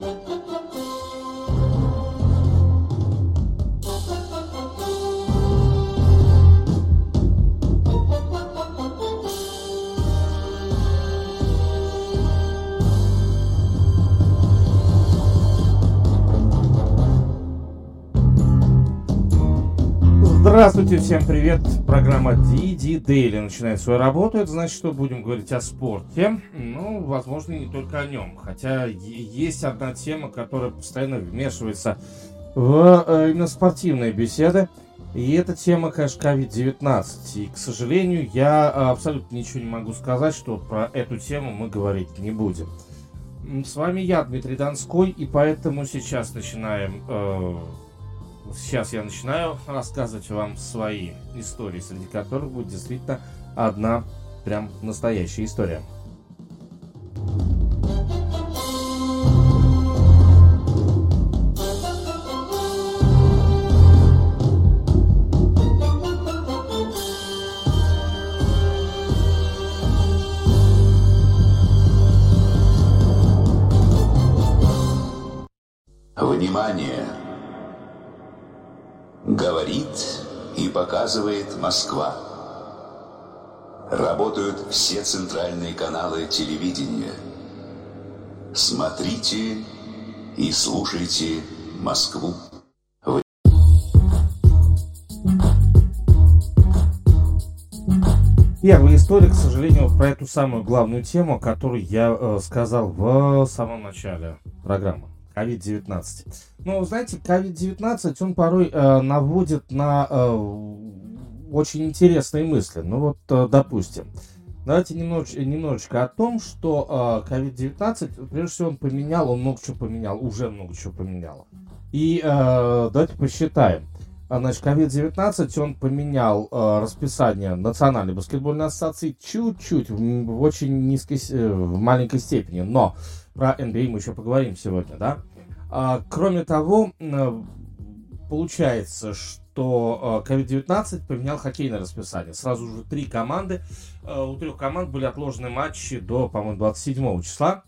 Thank you. Здравствуйте, всем привет. Программа DD Daily начинает свою работу. Это значит, что будем говорить о спорте. Ну, возможно, не только о нем. Хотя есть одна тема, которая постоянно вмешивается в э, именно спортивные беседы. И эта тема, конечно, COVID-19. И, к сожалению, я абсолютно ничего не могу сказать, что про эту тему мы говорить не будем. С вами я, Дмитрий Донской, и поэтому сейчас начинаем э, сейчас я начинаю рассказывать вам свои истории, среди которых будет действительно одна прям настоящая история. Внимание! Показывает Москва. Работают все центральные каналы телевидения. Смотрите и слушайте Москву. Первая история, к сожалению, про эту самую главную тему, которую я э, сказал в самом начале программы. COVID-19. Ну, знаете, COVID-19, он порой э, наводит на э, очень интересные мысли. Ну вот, э, допустим, давайте немнож, немножечко о том, что э, COVID-19, прежде всего, он поменял, он много чего поменял, уже много чего поменял. И э, давайте посчитаем. А, значит, COVID-19, он поменял э, расписание Национальной баскетбольной ассоциации чуть-чуть, в, в очень низкой, э, в маленькой степени, но про NBA мы еще поговорим сегодня, да. А, кроме того, получается, что COVID-19 поменял хоккейное расписание. Сразу же три команды. А, у трех команд были отложены матчи до, по-моему, 27 числа.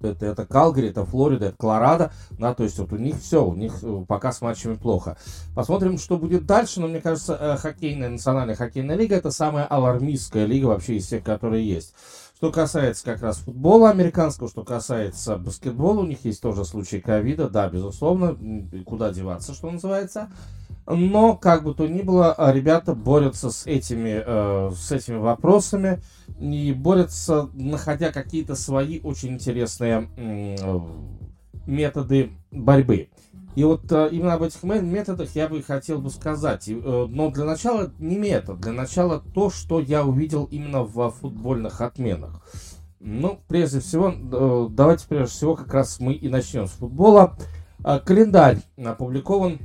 Это, это Калгари, это Флорида, это Колорадо, да, то есть вот у них все, у них э, пока с матчами плохо. Посмотрим, что будет дальше, но мне кажется, э, хоккейная, национальная хоккейная лига это самая алармистская лига вообще из всех, которые есть. Что касается как раз футбола американского, что касается баскетбола, у них есть тоже случаи ковида, да, безусловно, куда деваться, что называется. Но, как бы то ни было, ребята борются с этими, э, с этими вопросами и борются, находя какие-то свои очень интересные э, методы борьбы. И вот э, именно об этих методах я бы хотел бы сказать. И, э, но для начала не метод, для начала то, что я увидел именно в футбольных отменах. Ну, прежде всего, э, давайте прежде всего как раз мы и начнем с футбола. Э, календарь опубликован.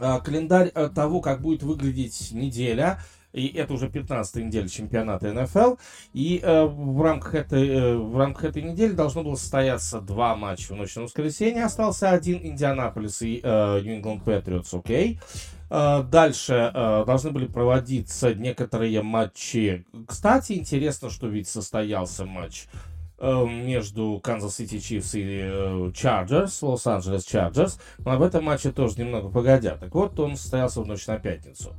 Э, календарь э, того, как будет выглядеть неделя и это уже 15 неделя чемпионата НФЛ, и э, в, рамках этой, э, в рамках этой недели должно было состояться два матча в ночь на воскресенье, остался один Индианаполис и Нью-Ингланд Патриотс, окей. Э, дальше э, должны были проводиться некоторые матчи. Кстати, интересно, что ведь состоялся матч э, между Канзас Сити Чифс и Чарджерс, Лос-Анджелес Чарджерс. Но об этом матче тоже немного погодя. Так вот, он состоялся в ночь на пятницу.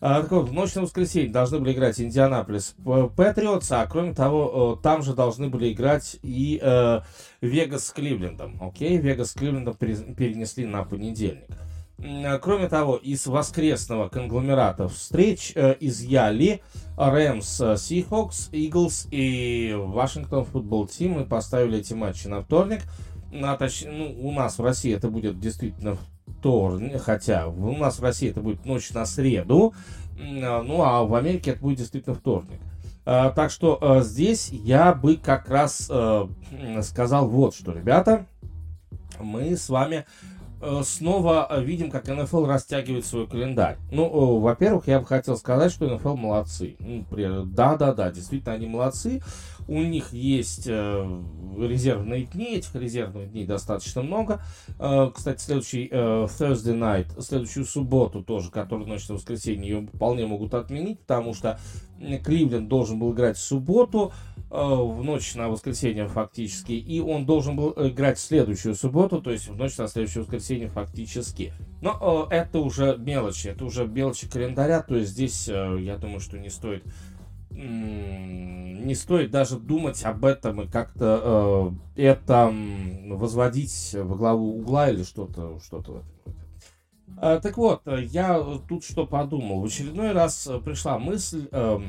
Так вот, в ночь на воскресенье должны были играть Индианаполис Патриотс, а кроме того, там же должны были играть и э, Вегас с Кливлендом. Окей, Вегас с Кливлендом перенесли на понедельник. А, кроме того, из воскресного конгломерата встреч э, изъяли Рэмс, Сихокс, Иглс и Вашингтон футбол Тим и поставили эти матчи на вторник. А, точ... ну, у нас в России это будет действительно вторник, хотя у нас в России это будет ночь на среду, а, ну а в Америке это будет действительно вторник. А, так что а, здесь я бы как раз сказал вот что, ребята, мы с вами снова видим, как НФЛ растягивает свой календарь. Ну, во-первых, я бы хотел сказать, что НФЛ молодцы. Да-да-да, действительно, они молодцы. У них есть э, резервные дни, этих резервных дней достаточно много. Э, кстати, следующий э, Thursday night, следующую субботу тоже, которая ночь на воскресенье, ее вполне могут отменить, потому что Кливленд должен был играть в субботу, в ночь на воскресенье фактически, и он должен был играть в следующую субботу, то есть в ночь на следующее воскресенье фактически. Но это уже мелочи, это уже мелочи календаря, то есть здесь, я думаю, что не стоит не стоит даже думать об этом и как-то э, это возводить во главу угла или что-то что-то в этом роде. Э, так вот, я тут что подумал. В очередной раз пришла мысль э,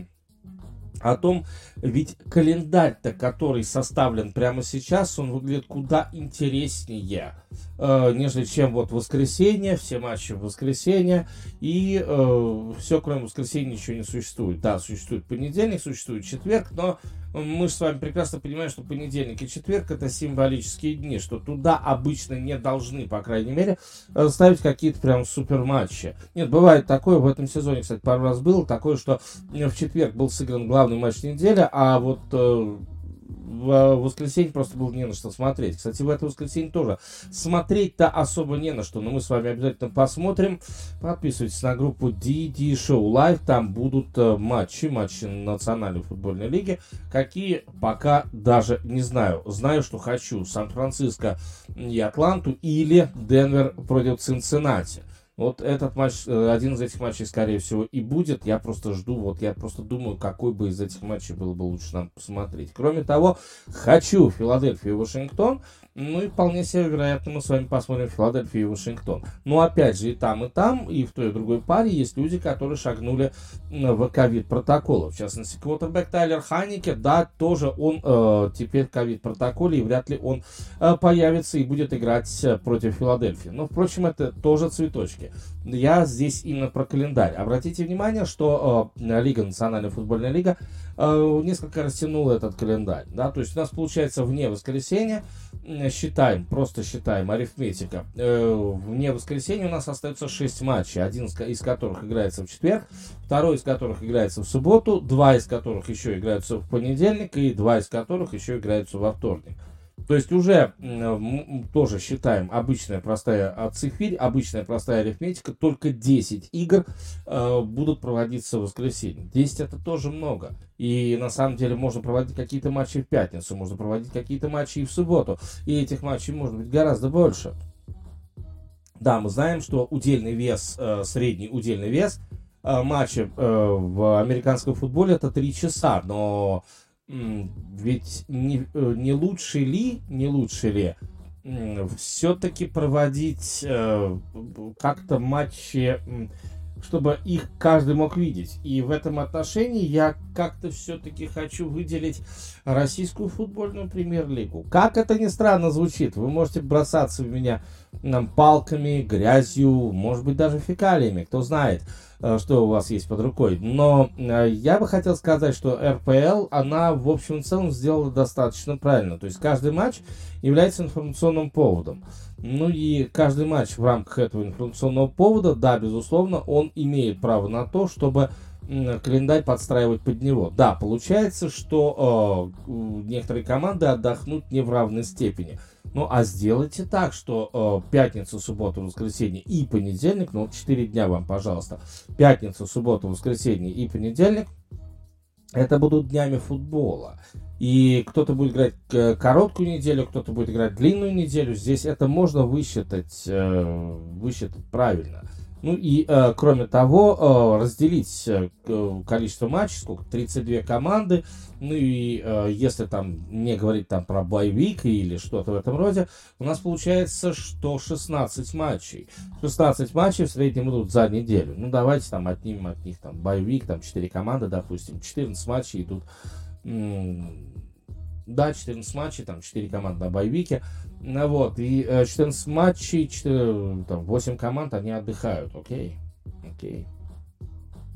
о том, ведь календарь-то, который составлен прямо сейчас, он выглядит куда интереснее, э, нежели чем вот воскресенье, все матчи в воскресенье, и э, все, кроме воскресенья, ничего не существует. Да, существует понедельник, существует четверг, но мы же с вами прекрасно понимаем, что понедельник и четверг это символические дни, что туда обычно не должны, по крайней мере, э, ставить какие-то прям супер матчи. Нет, бывает такое, в этом сезоне, кстати, пару раз было такое, что в четверг был сыгран главный матч недели, а вот э, в воскресенье просто было не на что смотреть. Кстати, в это воскресенье тоже смотреть-то особо не на что, но мы с вами обязательно посмотрим. Подписывайтесь на группу DD Show Live, там будут э, матчи, матчи Национальной футбольной лиги, какие пока даже не знаю. Знаю, что хочу Сан-Франциско и Атланту или Денвер против Цинциннати. Вот этот матч, э, один из этих матчей, скорее всего, и будет. Я просто жду, вот я просто думаю, какой бы из этих матчей было бы лучше нам посмотреть. Кроме того, хочу Филадельфию и Вашингтон. Ну и вполне себе вероятно мы с вами посмотрим Филадельфию и Вашингтон. Но опять же и там, и там, и в той и другой паре есть люди, которые шагнули в ковид протоколы. В частности, квотербек Тайлер Ханнике, да, тоже он э, теперь в ковид протоколе, и вряд ли он э, появится и будет играть э, против Филадельфии. Но, впрочем, это тоже цветочки. Я здесь именно про календарь. Обратите внимание, что э, Лига, Национальная футбольная лига, э, несколько растянула этот календарь. Да? То есть у нас получается вне воскресенья, считаем, просто считаем, арифметика. Э, вне воскресенья у нас остается 6 матчей, один из которых играется в четверг, второй из которых играется в субботу, два из которых еще играются в понедельник и два из которых еще играются во вторник. То есть уже тоже считаем обычная простая цифирь, обычная простая арифметика, только 10 игр э, будут проводиться в воскресенье. 10 это тоже много. И на самом деле можно проводить какие-то матчи в пятницу, можно проводить какие-то матчи и в субботу. И этих матчей может быть гораздо больше. Да, мы знаем, что удельный вес, э, средний удельный вес э, матча э, в американском футболе это 3 часа, но ведь не, э, не лучше ли, не лучше ли все-таки проводить э, как-то матчи, чтобы их каждый мог видеть. И в этом отношении я как-то все-таки хочу выделить российскую футбольную премьер-лигу. Как это ни странно звучит, вы можете бросаться в меня нам палками, грязью, может быть даже фекалиями, кто знает. Э, что у вас есть под рукой. Но э, я бы хотел сказать, что РПЛ, она в общем и целом сделала достаточно правильно. То есть каждый матч является информационным поводом. Ну и каждый матч в рамках этого информационного повода, да, безусловно, он имеет право на то, чтобы календарь подстраивать под него. Да, получается, что э, некоторые команды отдохнут не в равной степени. Ну, а сделайте так, что э, пятница, суббота, воскресенье и понедельник, ну, 4 дня вам, пожалуйста, пятница, суббота, воскресенье и понедельник, это будут днями футбола. И кто-то будет играть э, короткую неделю, кто-то будет играть длинную неделю. Здесь это можно высчитать, э, высчитать правильно. Ну и, э, кроме того, разделить количество матчей, сколько, 32 команды, ну и э, если там не говорить там про боевик или что-то в этом роде, у нас получается, что 16 матчей. 16 матчей в среднем идут за неделю. Ну давайте там отнимем от них там боевик, там 4 команды, допустим, 14 матчей идут да, 14 матчей, там 4 команды на боевике. Ну, вот, и 14 э, матчей, 4, там, 8 команд, они отдыхают, окей, окей.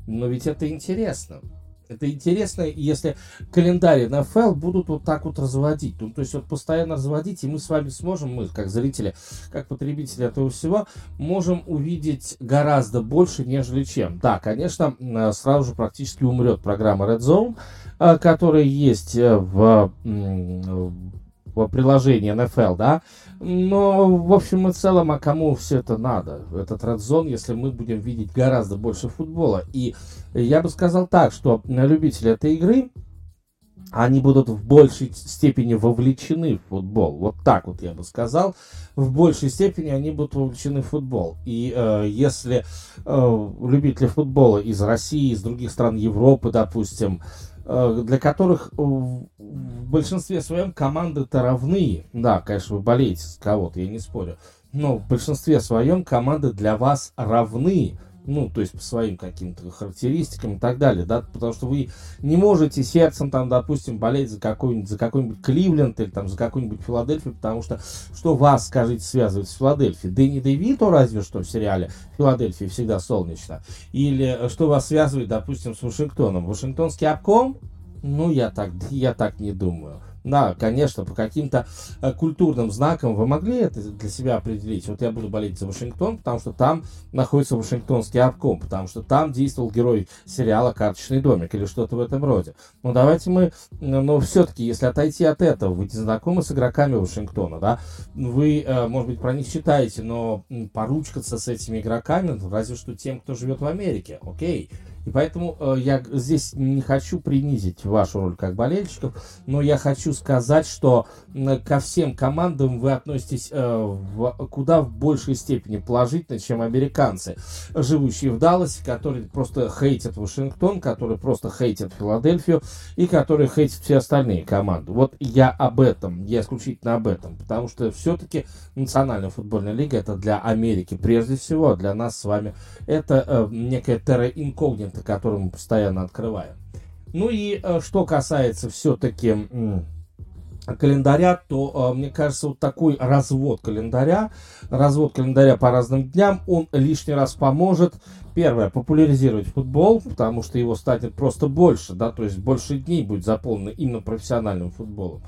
Но ведь это интересно. Это интересно, если календарь НФЛ будут вот так вот разводить. Ну, то есть вот постоянно разводить, и мы с вами сможем, мы как зрители, как потребители этого всего, можем увидеть гораздо больше, нежели чем. Да, конечно, сразу же практически умрет программа Red Zone, а, которая есть э, в, в приложении NFL, да, но, в общем и целом, а кому все это надо? Этот Red если мы будем видеть гораздо больше футбола. И я бы сказал так, что любители этой игры, они будут в большей степени вовлечены в футбол. Вот так вот я бы сказал. В большей степени они будут вовлечены в футбол. И э, если э, любители футбола из России, из других стран Европы, допустим, для которых в большинстве своем команды-то равны. Да, конечно, вы болеете с кого-то, я не спорю. Но в большинстве своем команды для вас равны ну, то есть по своим каким-то характеристикам и так далее, да, потому что вы не можете сердцем, там, допустим, болеть за какой-нибудь, за какой-нибудь Кливленд или там за какую-нибудь Филадельфию, потому что что вас, скажите, связывает с Филадельфией? Дэнни Девито разве что в сериале «Филадельфия всегда солнечно», или что вас связывает, допустим, с Вашингтоном? Вашингтонский обком? Ну, я так, я так не думаю. Да, конечно, по каким-то э, культурным знакам вы могли это для себя определить. Вот я буду болеть за Вашингтон, потому что там находится Вашингтонский обком, потому что там действовал герой сериала «Карточный домик» или что-то в этом роде. Но давайте мы, но все-таки, если отойти от этого, вы не знакомы с игроками Вашингтона, да, вы, э, может быть, про них читаете, но поручкаться с этими игроками, разве что тем, кто живет в Америке, окей. И поэтому э, я здесь не хочу принизить вашу роль как болельщиков, но я хочу сказать, что ко всем командам вы относитесь э, в, куда в большей степени положительно, чем американцы, живущие в Далласе, которые просто хейтят Вашингтон, которые просто хейтят Филадельфию и которые хейтят все остальные команды. Вот я об этом, я исключительно об этом, потому что все-таки Национальная футбольная лига это для Америки прежде всего, а для нас с вами это э, некая терра инкогнита клиента, который мы постоянно открываем. Ну и э, что касается все-таки календаря, то, э, мне кажется, вот такой развод календаря, развод календаря по разным дням, он лишний раз поможет, первое, популяризировать футбол, потому что его станет просто больше, да, то есть больше дней будет заполнено именно профессиональным футболом.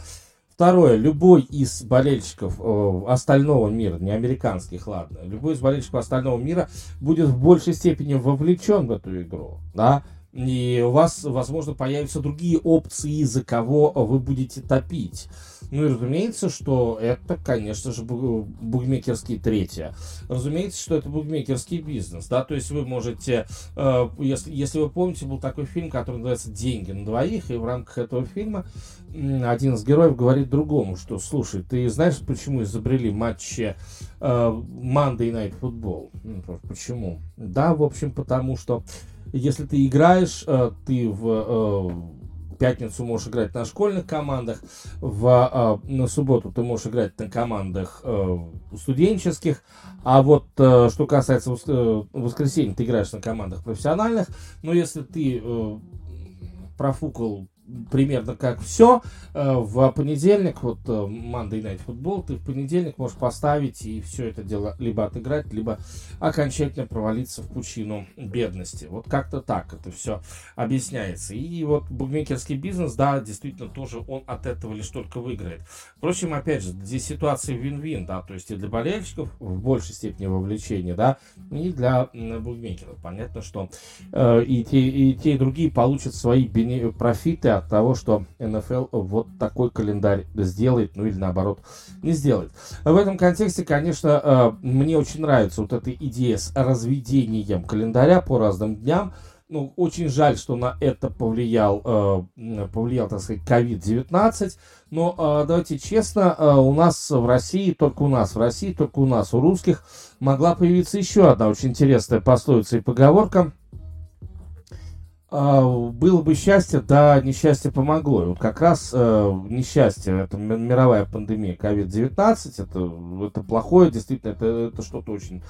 Второе, любой из болельщиков э, остального мира, не американских, ладно, любой из болельщиков остального мира будет в большей степени вовлечен в эту игру, да, и у вас, возможно, появятся другие опции, за кого вы будете топить. Ну и разумеется, что это, конечно же, букмекерский третье. Разумеется, что это букмекерский бизнес, да, то есть вы можете, э, если, если вы помните, был такой фильм, который называется «Деньги на двоих», и в рамках этого фильма один из героев говорит другому, что, слушай, ты знаешь, почему изобрели матчи э, Monday Night Football? Ну, почему? Да, в общем, потому что если ты играешь, э, ты в э, пятницу можешь играть на школьных командах, в, э, на субботу ты можешь играть на командах студенческих, а вот что касается воскресенья, ты играешь на командах профессиональных, но если ты профукал примерно как все. Э, в понедельник, вот э, Monday Night Football, ты в понедельник можешь поставить и все это дело либо отыграть, либо окончательно провалиться в пучину бедности. Вот как-то так это все объясняется. И вот букмекерский бизнес, да, действительно тоже он от этого лишь только выиграет. Впрочем, опять же, здесь ситуация вин-вин, да, то есть и для болельщиков в большей степени вовлечения, да, и для букмекеров. Понятно, что э, и, те, и те, и другие получат свои профиты от того, что НФЛ вот такой календарь сделает, ну или наоборот не сделает. В этом контексте, конечно, э, мне очень нравится вот эта идея с разведением календаря по разным дням. Ну, очень жаль, что на это повлиял, э, повлиял, так сказать, COVID-19. Но э, давайте честно, у нас в России, только у нас в России, только у нас, у русских, могла появиться еще одна очень интересная пословица и поговорка – было бы счастье, да, несчастье помогло. И вот как раз э, несчастье, это мировая пандемия COVID-19, это, это плохое, действительно, это, это что-то очень,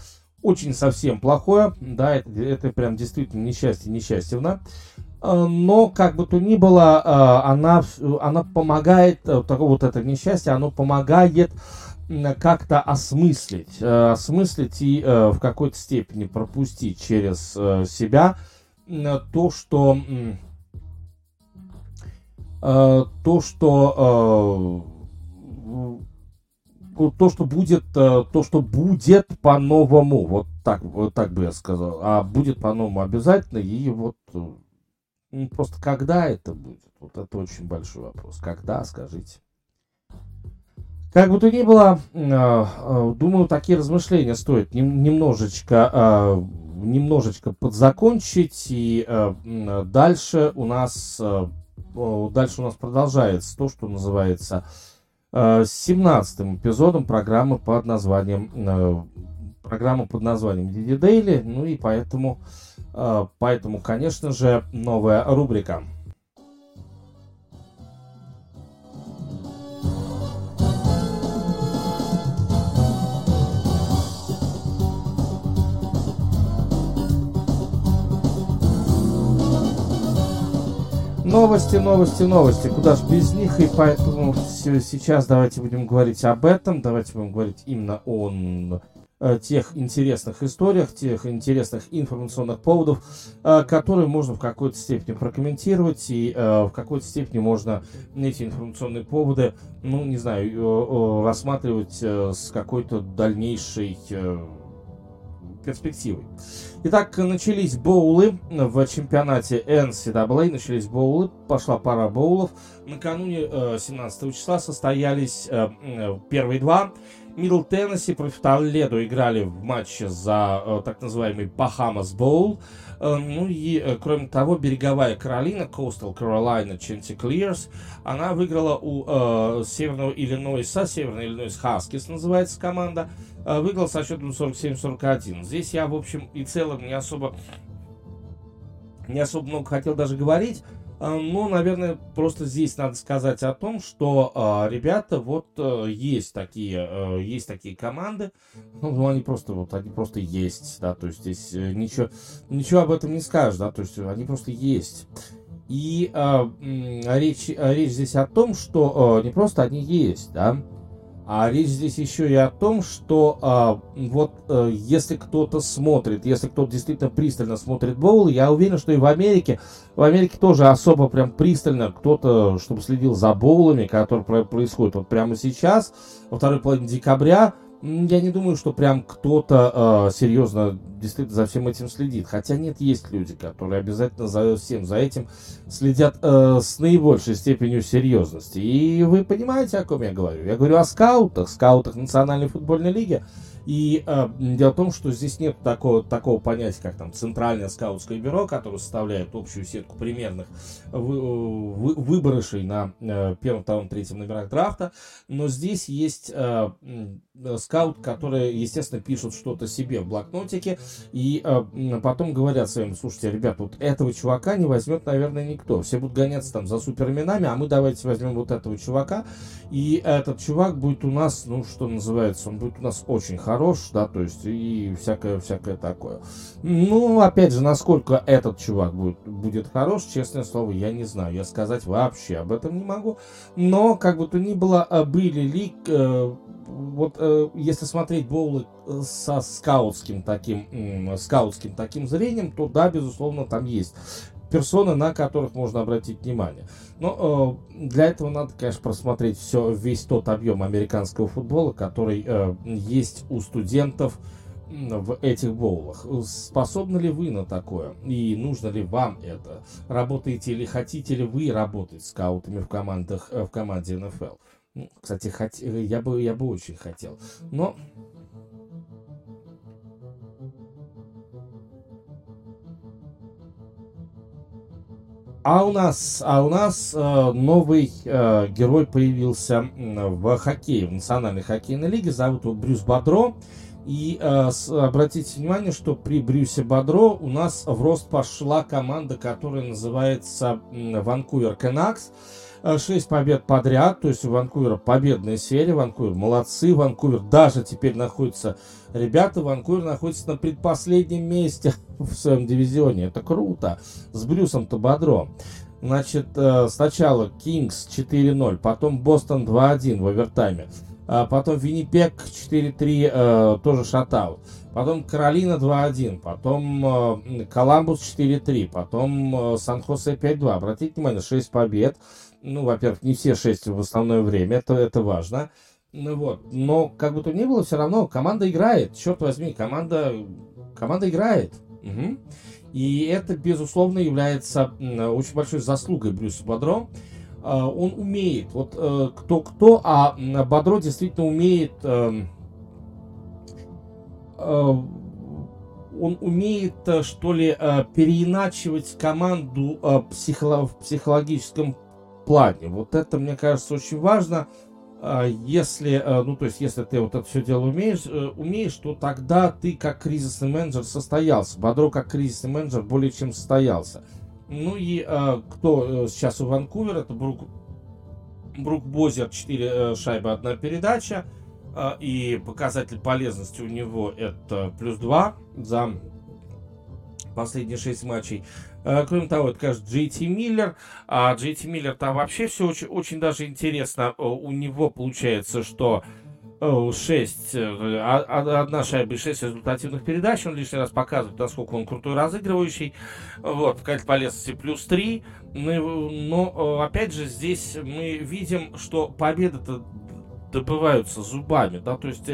очень совсем плохое, да, это, это прям действительно несчастье, несчастьевно. А, но, как бы то ни было, э, она, она помогает, э, такое вот это несчастье, оно помогает как-то осмыслить, э, осмыслить и э, в какой-то степени пропустить через себя то, что э, то, что э, то, что будет, э, то, что будет по-новому, вот так, вот так бы я сказал, а будет по-новому обязательно, и вот э, просто когда это будет, вот это очень большой вопрос. Когда, скажите? Как бы то ни было, думаю, такие размышления стоит немножечко, немножечко подзакончить. И дальше у нас, дальше у нас продолжается то, что называется 17 эпизодом программы под названием программа под названием Диди Дейли. Ну и поэтому, поэтому, конечно же, новая рубрика. Новости, новости, новости. Куда ж без них? И поэтому сейчас давайте будем говорить об этом. Давайте будем говорить именно о э, тех интересных историях, тех интересных информационных поводов, э, которые можно в какой-то степени прокомментировать, и э, в какой-то степени можно эти информационные поводы, ну, не знаю, рассматривать с какой-то дальнейшей перспективой. Итак, начались боулы в чемпионате NCAA, начались боулы, пошла пара боулов. Накануне 17 э, числа состоялись э, э, первые два. Middle Tennessee против Толедо играли в матче за так называемый Bahamas Bowl. Ну и, кроме того, береговая Каролина, Coastal Carolina Chanticleers, она выиграла у э, Северного Иллинойса, Северный Иллинойс Хаскис называется команда, Э, выиграл со счетом 47-41. Здесь я, в общем и целом, не особо, не особо много хотел даже говорить. Э, но, наверное, просто здесь надо сказать о том, что э, ребята, вот э, есть такие, э, есть такие команды, ну, ну, они просто, вот, они просто есть, да, то есть здесь э, ничего, ничего об этом не скажешь, да, то есть они просто есть. И э, речь, речь здесь о том, что э, не просто они есть, да, а речь здесь еще и о том, что а, вот а, если кто-то смотрит, если кто-то действительно пристально смотрит боул, я уверен, что и в Америке, в Америке тоже особо прям пристально кто-то, чтобы следил за боулами, которые происходят вот прямо сейчас, во второй половине декабря, я не думаю, что прям кто-то э, серьезно действительно за всем этим следит. Хотя нет, есть люди, которые обязательно за всем за этим следят э, с наибольшей степенью серьезности. И вы понимаете, о ком я говорю? Я говорю о скаутах, скаутах Национальной футбольной лиги. И э, дело в том, что здесь нет такого, такого понятия, как там Центральное скаутское бюро, которое составляет общую сетку примерных вы, вы, выборышей на э, первом, втором, третьем номерах драфта. Но здесь есть э, скаут, которые, естественно, пишут что-то себе в блокнотике и э, потом говорят своим, слушайте, ребят, вот этого чувака не возьмет, наверное, никто. Все будут гоняться там за суперименами, а мы давайте возьмем вот этого чувака. И этот чувак будет у нас, ну, что называется, он будет у нас очень хорош, да, то есть и всякое, всякое такое. Ну, опять же, насколько этот чувак будет, будет хорош, честное слово, я не знаю. Я сказать вообще об этом не могу. Но, как бы то ни было, э, были ли, э, вот э, если смотреть боулы э, со скаутским таким, э, скаутским таким зрением, то да, безусловно, там есть персоны, на которых можно обратить внимание. Но э, для этого надо, конечно, просмотреть все, весь тот объем американского футбола, который э, есть у студентов в этих боулах. Способны ли вы на такое? И нужно ли вам это? Работаете или хотите ли вы работать скаутами в, командах, э, в команде НФЛ? Ну, кстати, хот... Э, я, бы, я бы очень хотел. Но А у нас, а у нас э, новый э, герой появился в хоккее, в Национальной хоккейной лиге. Зовут его Брюс Бодро. И э, с, обратите внимание, что при Брюсе Бодро у нас в рост пошла команда, которая называется Ванкувер Canucks. Э, 6 побед подряд, то есть у Ванкувера победная серия, Ванкувер молодцы, Ванкувер даже теперь находится, ребята, Ванкувер находится на предпоследнем месте в своем дивизионе, это круто, с Брюсом-то. Значит, э, сначала Кингс 4-0, потом Бостон 2-1 в овертайме, а потом Виннипек 4-3, э, тоже шатаут, потом Каролина 2-1, потом Коламбус 4-3, потом Сан-Хосе 5-2. Обратите внимание, 6 побед, ну, во-первых, не все шесть в основное время, это, это важно. Ну, вот. Но, как бы то ни было, все равно команда играет. Черт возьми, команда, команда играет. Угу. И это, безусловно, является очень большой заслугой Брюса Бодро. А, он умеет, вот кто-кто, э, а Бодро действительно умеет эм, э, он умеет, э, что ли, переиначивать команду в психологическом плане. Вот это, мне кажется, очень важно. А, если, ну, то есть, если ты вот это все дело умеешь, умеешь, то тогда ты как кризисный менеджер состоялся. Бодро как кризисный менеджер более чем состоялся. Ну и э, кто э, сейчас у Ванкувера, это Брук, Брук Бозер, 4 э, шайбы, одна передача. Э, и показатель полезности у него это плюс 2 за последние 6 матчей. Э, кроме того, это, конечно, Джей Ти Миллер. А Джей Ти Миллер там вообще все очень, очень даже интересно. Э, у него получается, что 6, э, одна шайба и 6 результативных передач. Он лишний раз показывает, насколько он крутой разыгрывающий. Вот, показатель полезности плюс 3. Но, но, опять же, здесь мы видим, что победы-то добываются зубами, да, то есть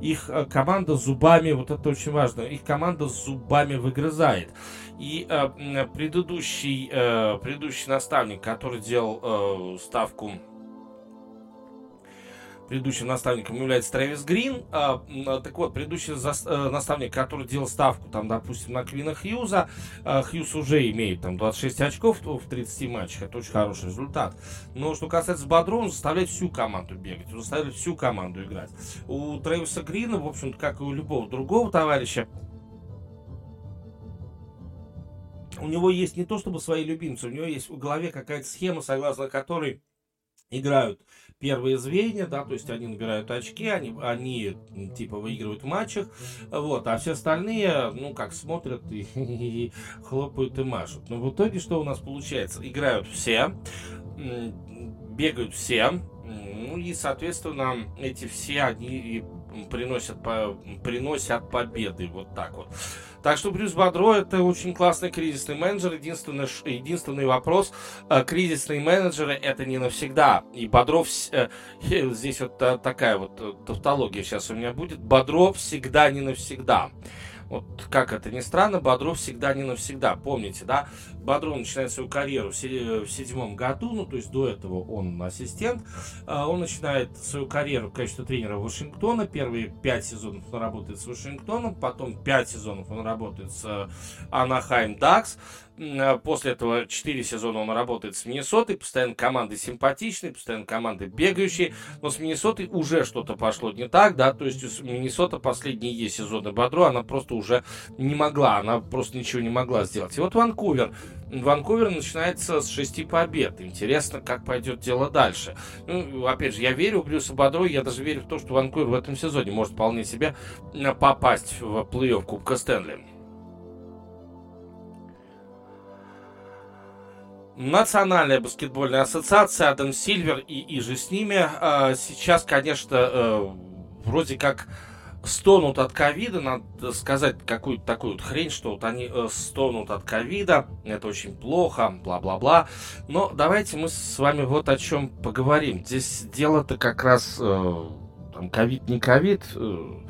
их команда зубами, вот это очень важно, их команда зубами выгрызает. И э, предыдущий, э, предыдущий наставник, который делал э, ставку предыдущим наставником является Трэвис Грин. А, так вот, предыдущий за, а, наставник, который делал ставку, там, допустим, на Квина Хьюза, а, Хьюз уже имеет там 26 очков в 30 матчах. Это очень хороший результат. Но что касается Бодро, он заставляет всю команду бегать, он заставляет всю команду играть. У Трэвиса Грина, в общем-то, как и у любого другого товарища, у него есть не то чтобы свои любимцы, у него есть в голове какая-то схема, согласно которой играют первые звенья, да, то есть они набирают очки, они, они типа выигрывают в матчах, вот, а все остальные, ну, как смотрят и, и хлопают и машут. Но в итоге что у нас получается? Играют все, бегают все, ну и, соответственно, эти все, они приносят, приносят победы, вот так вот. Так что Брюс Бодро это очень классный кризисный менеджер. Единственный, единственный вопрос, э, кризисные менеджеры это не навсегда. И Бодров, э, здесь вот такая вот э, тавтология сейчас у меня будет, Бодров всегда не навсегда. Вот как это ни странно, Бодров всегда не навсегда. Помните, да? Бодров начинает свою карьеру в седьмом году, ну, то есть до этого он ассистент. А, он начинает свою карьеру в качестве тренера Вашингтона. Первые пять сезонов он работает с Вашингтоном, потом пять сезонов он работает с Анахайм Дакс. Э, после этого 4 сезона он работает с Миннесотой, постоянно команды симпатичные, постоянно команды бегающие, но с Миннесотой уже что-то пошло не так, да, то есть Миннесота последние сезоны Бодро, она просто уже не могла, она просто ничего не могла сделать. И вот Ванкувер, Ванкувер начинается с шести побед. Интересно, как пойдет дело дальше. Ну, опять же, я верю в Брюса Бодро, я даже верю в то, что Ванкувер в этом сезоне может вполне себе попасть в плей-офф Кубка Стэнли. Национальная баскетбольная ассоциация, Адам Сильвер и, и же с ними э, сейчас, конечно, э, вроде как стонут от ковида, надо сказать какую-то такую вот хрень, что вот они э, стонут от ковида, это очень плохо, бла-бла-бла. Но давайте мы с вами вот о чем поговорим. Здесь дело-то как раз э, там ковид не ковид, э,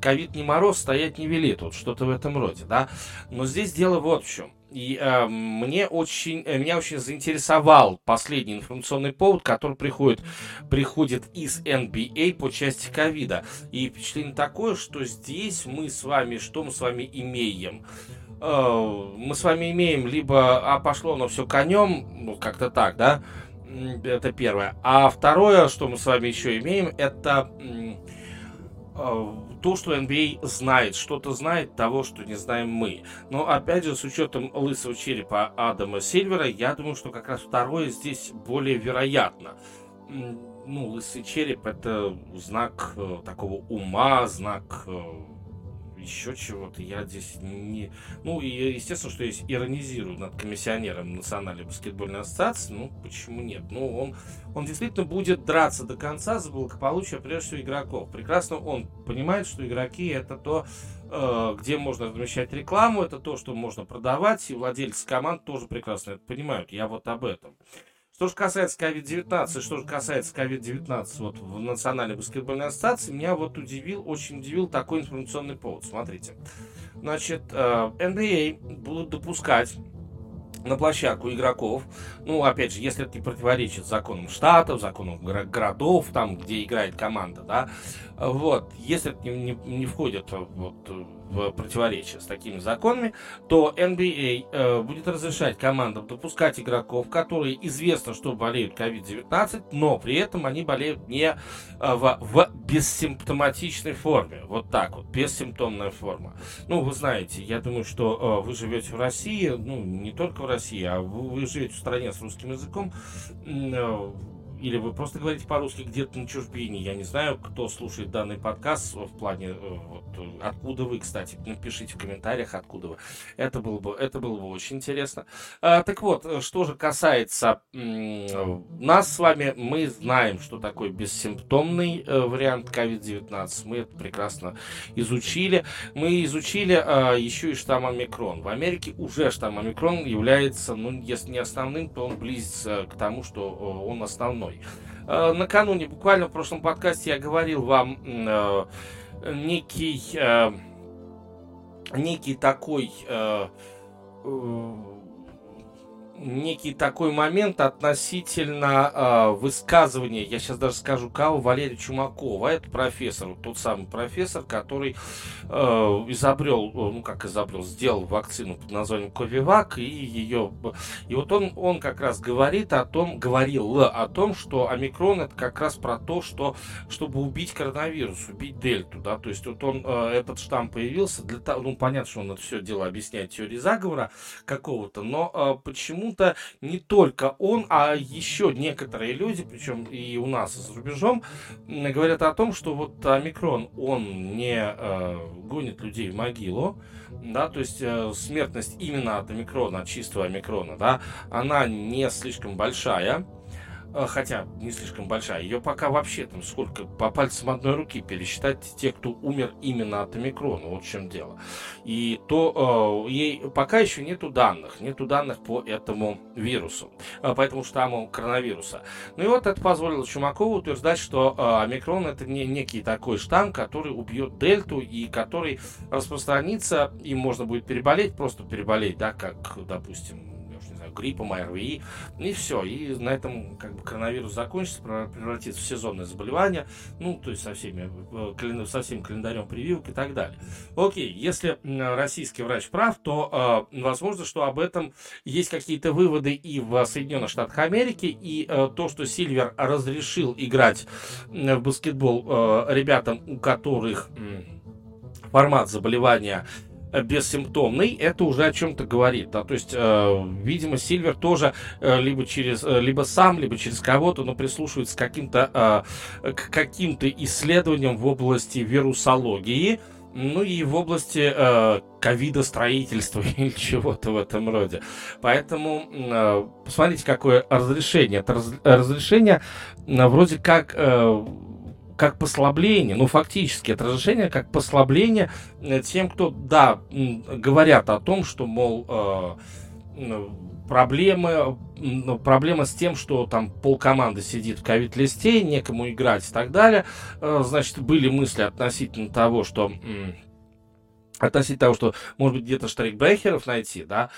ковид не мороз, стоять не велит, вот что-то в этом роде, да. Но здесь дело вот в чем. И э, мне очень, э, меня очень заинтересовал последний информационный повод, который приходит, приходит из NBA по части ковида. И впечатление такое, что здесь мы с вами, что мы с вами имеем? Э, мы с вами имеем либо, а пошло оно все конем, ну как-то так, да? Это первое. А второе, что мы с вами еще имеем, это э, то, что NBA знает, что-то знает того, что не знаем мы. Но опять же, с учетом лысого черепа Адама Сильвера, я думаю, что как раз второе здесь более вероятно. Ну, лысый череп это знак э, такого ума, знак э, еще чего-то. Я здесь не... Ну, и естественно, что я иронизирую над комиссионером Национальной баскетбольной ассоциации. Ну, почему нет? Ну, он, он действительно будет драться до конца за благополучие, прежде всего, игроков. Прекрасно он понимает, что игроки это то, э, где можно размещать рекламу, это то, что можно продавать, и владельцы команд тоже прекрасно это понимают. Я вот об этом. Что же касается COVID-19, что же касается COVID-19 вот в Национальной баскетбольной ассоциации, меня вот удивил, очень удивил такой информационный повод. Смотрите. Значит, NBA э, а будут допускать на площадку игроков, ну, опять же, если это не противоречит законам штатов, законам городов, там, где играет команда, да, вот, если это не, не, не входит вот, в противоречие с такими законами, то NBA а, э, будет разрешать командам допускать игроков, которые известно, что болеют COVID-19, но при этом они болеют не э, в, в бессимптоматичной форме. Вот так вот, бессимптомная форма. Ну, вы знаете, я думаю, что э, вы живете в России, ну, не только в России, а вы, вы живете в стране с русским языком. Э, или вы просто говорите по-русски где-то на чужбине. Я не знаю, кто слушает данный подкаст в плане э, вот, откуда вы, кстати. Напишите в комментариях, откуда вы. Это было бы, это было бы очень интересно. А, так вот, что же касается нас с вами, мы знаем, что такое бессимптомный э, вариант COVID-19. Мы это прекрасно изучили. Мы изучили а, еще и штамм омикрон. В Америке уже штамм омикрон является, ну, если не основным, то он близится к тому, что он основной мной. Э, накануне, буквально в прошлом подкасте, я говорил вам э, некий, э, некий такой некий такой момент относительно э, высказывания, я сейчас даже скажу кого, Валерия Чумакова, это профессор, тот самый профессор, который э, изобрел, ну как изобрел, сделал вакцину под названием Ковивак, и ее, и вот он, он как раз говорит о том, говорил о том, что омикрон это как раз про то, что, чтобы убить коронавирус, убить дельту, да, то есть вот он, э, этот штамм появился для того, ну понятно, что он это все дело объясняет теорией заговора какого-то, но э, почему почему-то не только он, а еще некоторые люди, причем и у нас за рубежом, говорят о том, что вот омикрон, он не э, гонит людей в могилу, да, то есть э, смертность именно от омикрона, от чистого омикрона, да, она не слишком большая, хотя не слишком большая, ее пока вообще там сколько, по пальцам одной руки пересчитать те, кто умер именно от омикрона, вот в чем дело. И то э, ей пока еще нету данных, нету данных по этому вирусу, э, по этому штамму коронавируса. Ну и вот это позволило Чумакову утверждать, что э, омикрон это не некий такой штамм, который убьет дельту и который распространится, им можно будет переболеть, просто переболеть, да, как, допустим, гриппом, ОРВИ, и все. И на этом как бы коронавирус закончится, превратится в сезонное заболевание, ну, то есть со, всеми, э, со всем календарем прививок и так далее. Окей, если российский врач прав, то э, возможно, что об этом есть какие-то выводы и в Соединенных Штатах Америки, и э, то, что Сильвер разрешил играть в баскетбол э, ребятам, у которых э, формат заболевания бессимптомный, это уже о чем-то говорит. Да? То есть, э, видимо, Сильвер тоже э, либо, через, э, либо сам, либо через кого-то, но прислушивается к каким-то, э, к каким-то исследованиям в области вирусологии, ну и в области э, ковидостроительства или чего-то в этом роде. Поэтому э, посмотрите, какое разрешение. Это раз, разрешение э, вроде как... Э, как послабление, ну фактически это разрешение как послабление э, тем, кто, да, говорят о том, что, мол, э, проблемы, ну, проблема с тем, что там полкоманды сидит в ковид-листе, некому играть и так далее. Э, значит, были мысли относительно того, что относительно того, что, может быть, где-то штрейкбрехеров найти, да,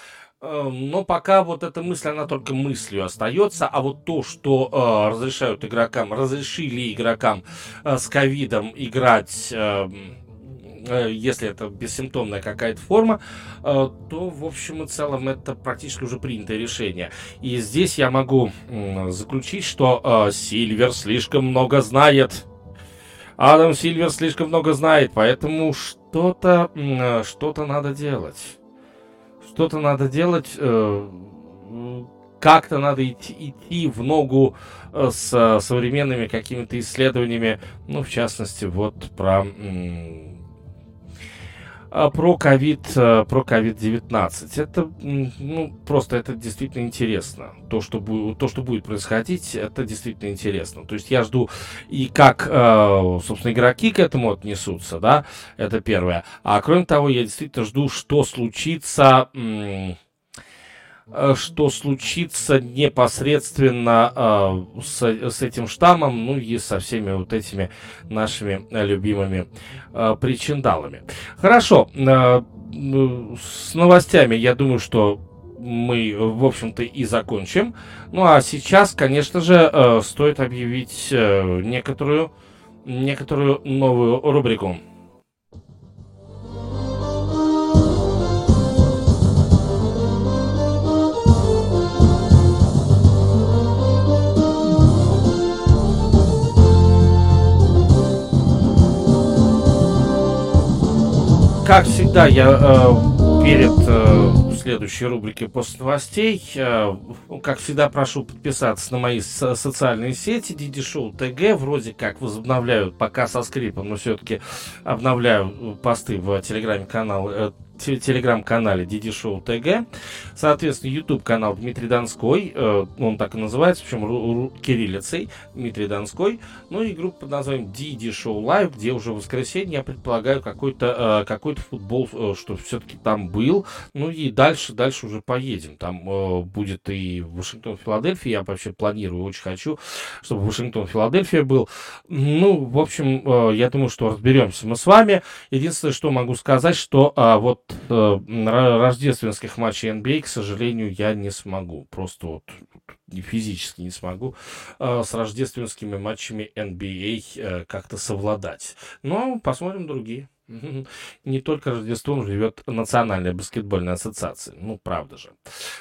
но пока вот эта мысль, она только мыслью остается, а вот то, что э, разрешают игрокам, разрешили игрокам э, с ковидом играть, эм, э, если это бессимптомная какая-то форма, э, то, в общем и целом, это практически уже принятое решение. И здесь я могу э, заключить, что э, Сильвер слишком много знает. Адам Сильвер слишком много знает, поэтому что-то э, что-то надо делать что-то надо делать, э, как-то надо идти, идти в ногу э, с современными какими-то исследованиями, ну, в частности, вот про а, про ковид, э, про COVID-19. Это, ну, просто это действительно интересно. То что, будет, то, что будет происходить, это действительно интересно. То есть я жду и как, собственно, игроки к этому отнесутся, да, это первое. А кроме того, я действительно жду, что случится э, что случится непосредственно э, с, с этим штаммом, ну и со всеми вот этими нашими любимыми э, причиндалами. Хорошо, э, с новостями я думаю, что мы, в общем-то, и закончим. Ну а сейчас, конечно же, э, стоит объявить э, некоторую, некоторую новую рубрику. Как всегда, я э, перед э, следующей рубрикой после новостей, э, как всегда, прошу подписаться на мои со- социальные сети. Диди Шоу ТГ вроде как возобновляют, пока со скрипом, но все-таки обновляю посты в телеграме-канал э, телеграм-канале Диди Шоу ТГ. Соответственно, YouTube канал Дмитрий Донской, э, он так и называется, причем кириллицей Дмитрий Донской. Ну и группа под названием Диди Шоу Лайв, где уже в воскресенье, я предполагаю, какой-то э, какой футбол, э, что все-таки там был. Ну и дальше, дальше уже поедем. Там э, будет и Вашингтон, Филадельфия. Я вообще планирую, очень хочу, чтобы Вашингтон, Филадельфия был. Ну, в общем, я думаю, что разберемся мы с вами. Единственное, что могу сказать, что э, вот рождественских матчей NBA, к сожалению, я не смогу. Просто вот физически не смогу э, с рождественскими матчами NBA э, как-то совладать. Но посмотрим другие. Не только Рождеством живет Национальная баскетбольная ассоциация. Ну, правда же.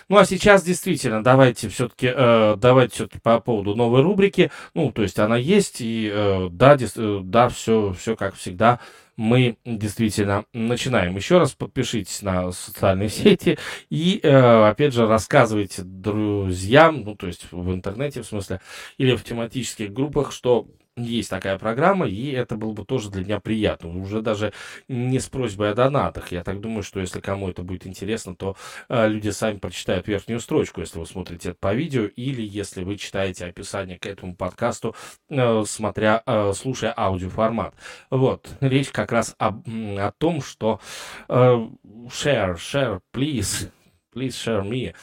Ну, а сейчас действительно, давайте все-таки, э, давайте все-таки по поводу новой рубрики. Ну, то есть она есть, и э, да, э, да, все, все как всегда мы действительно начинаем. Еще раз подпишитесь на социальные сети и, э, опять же, рассказывайте друзьям, ну, то есть в интернете, в смысле, или в тематических группах, что есть такая программа, и это было бы тоже для меня приятно. Уже даже не с просьбой о донатах. Я так думаю, что если кому это будет интересно, то э, люди сами прочитают верхнюю строчку, если вы смотрите это по видео, или если вы читаете описание к этому подкасту, э, смотря, э, слушая аудиоформат. Вот, речь как раз об, о том, что э, share, share, please, please share me.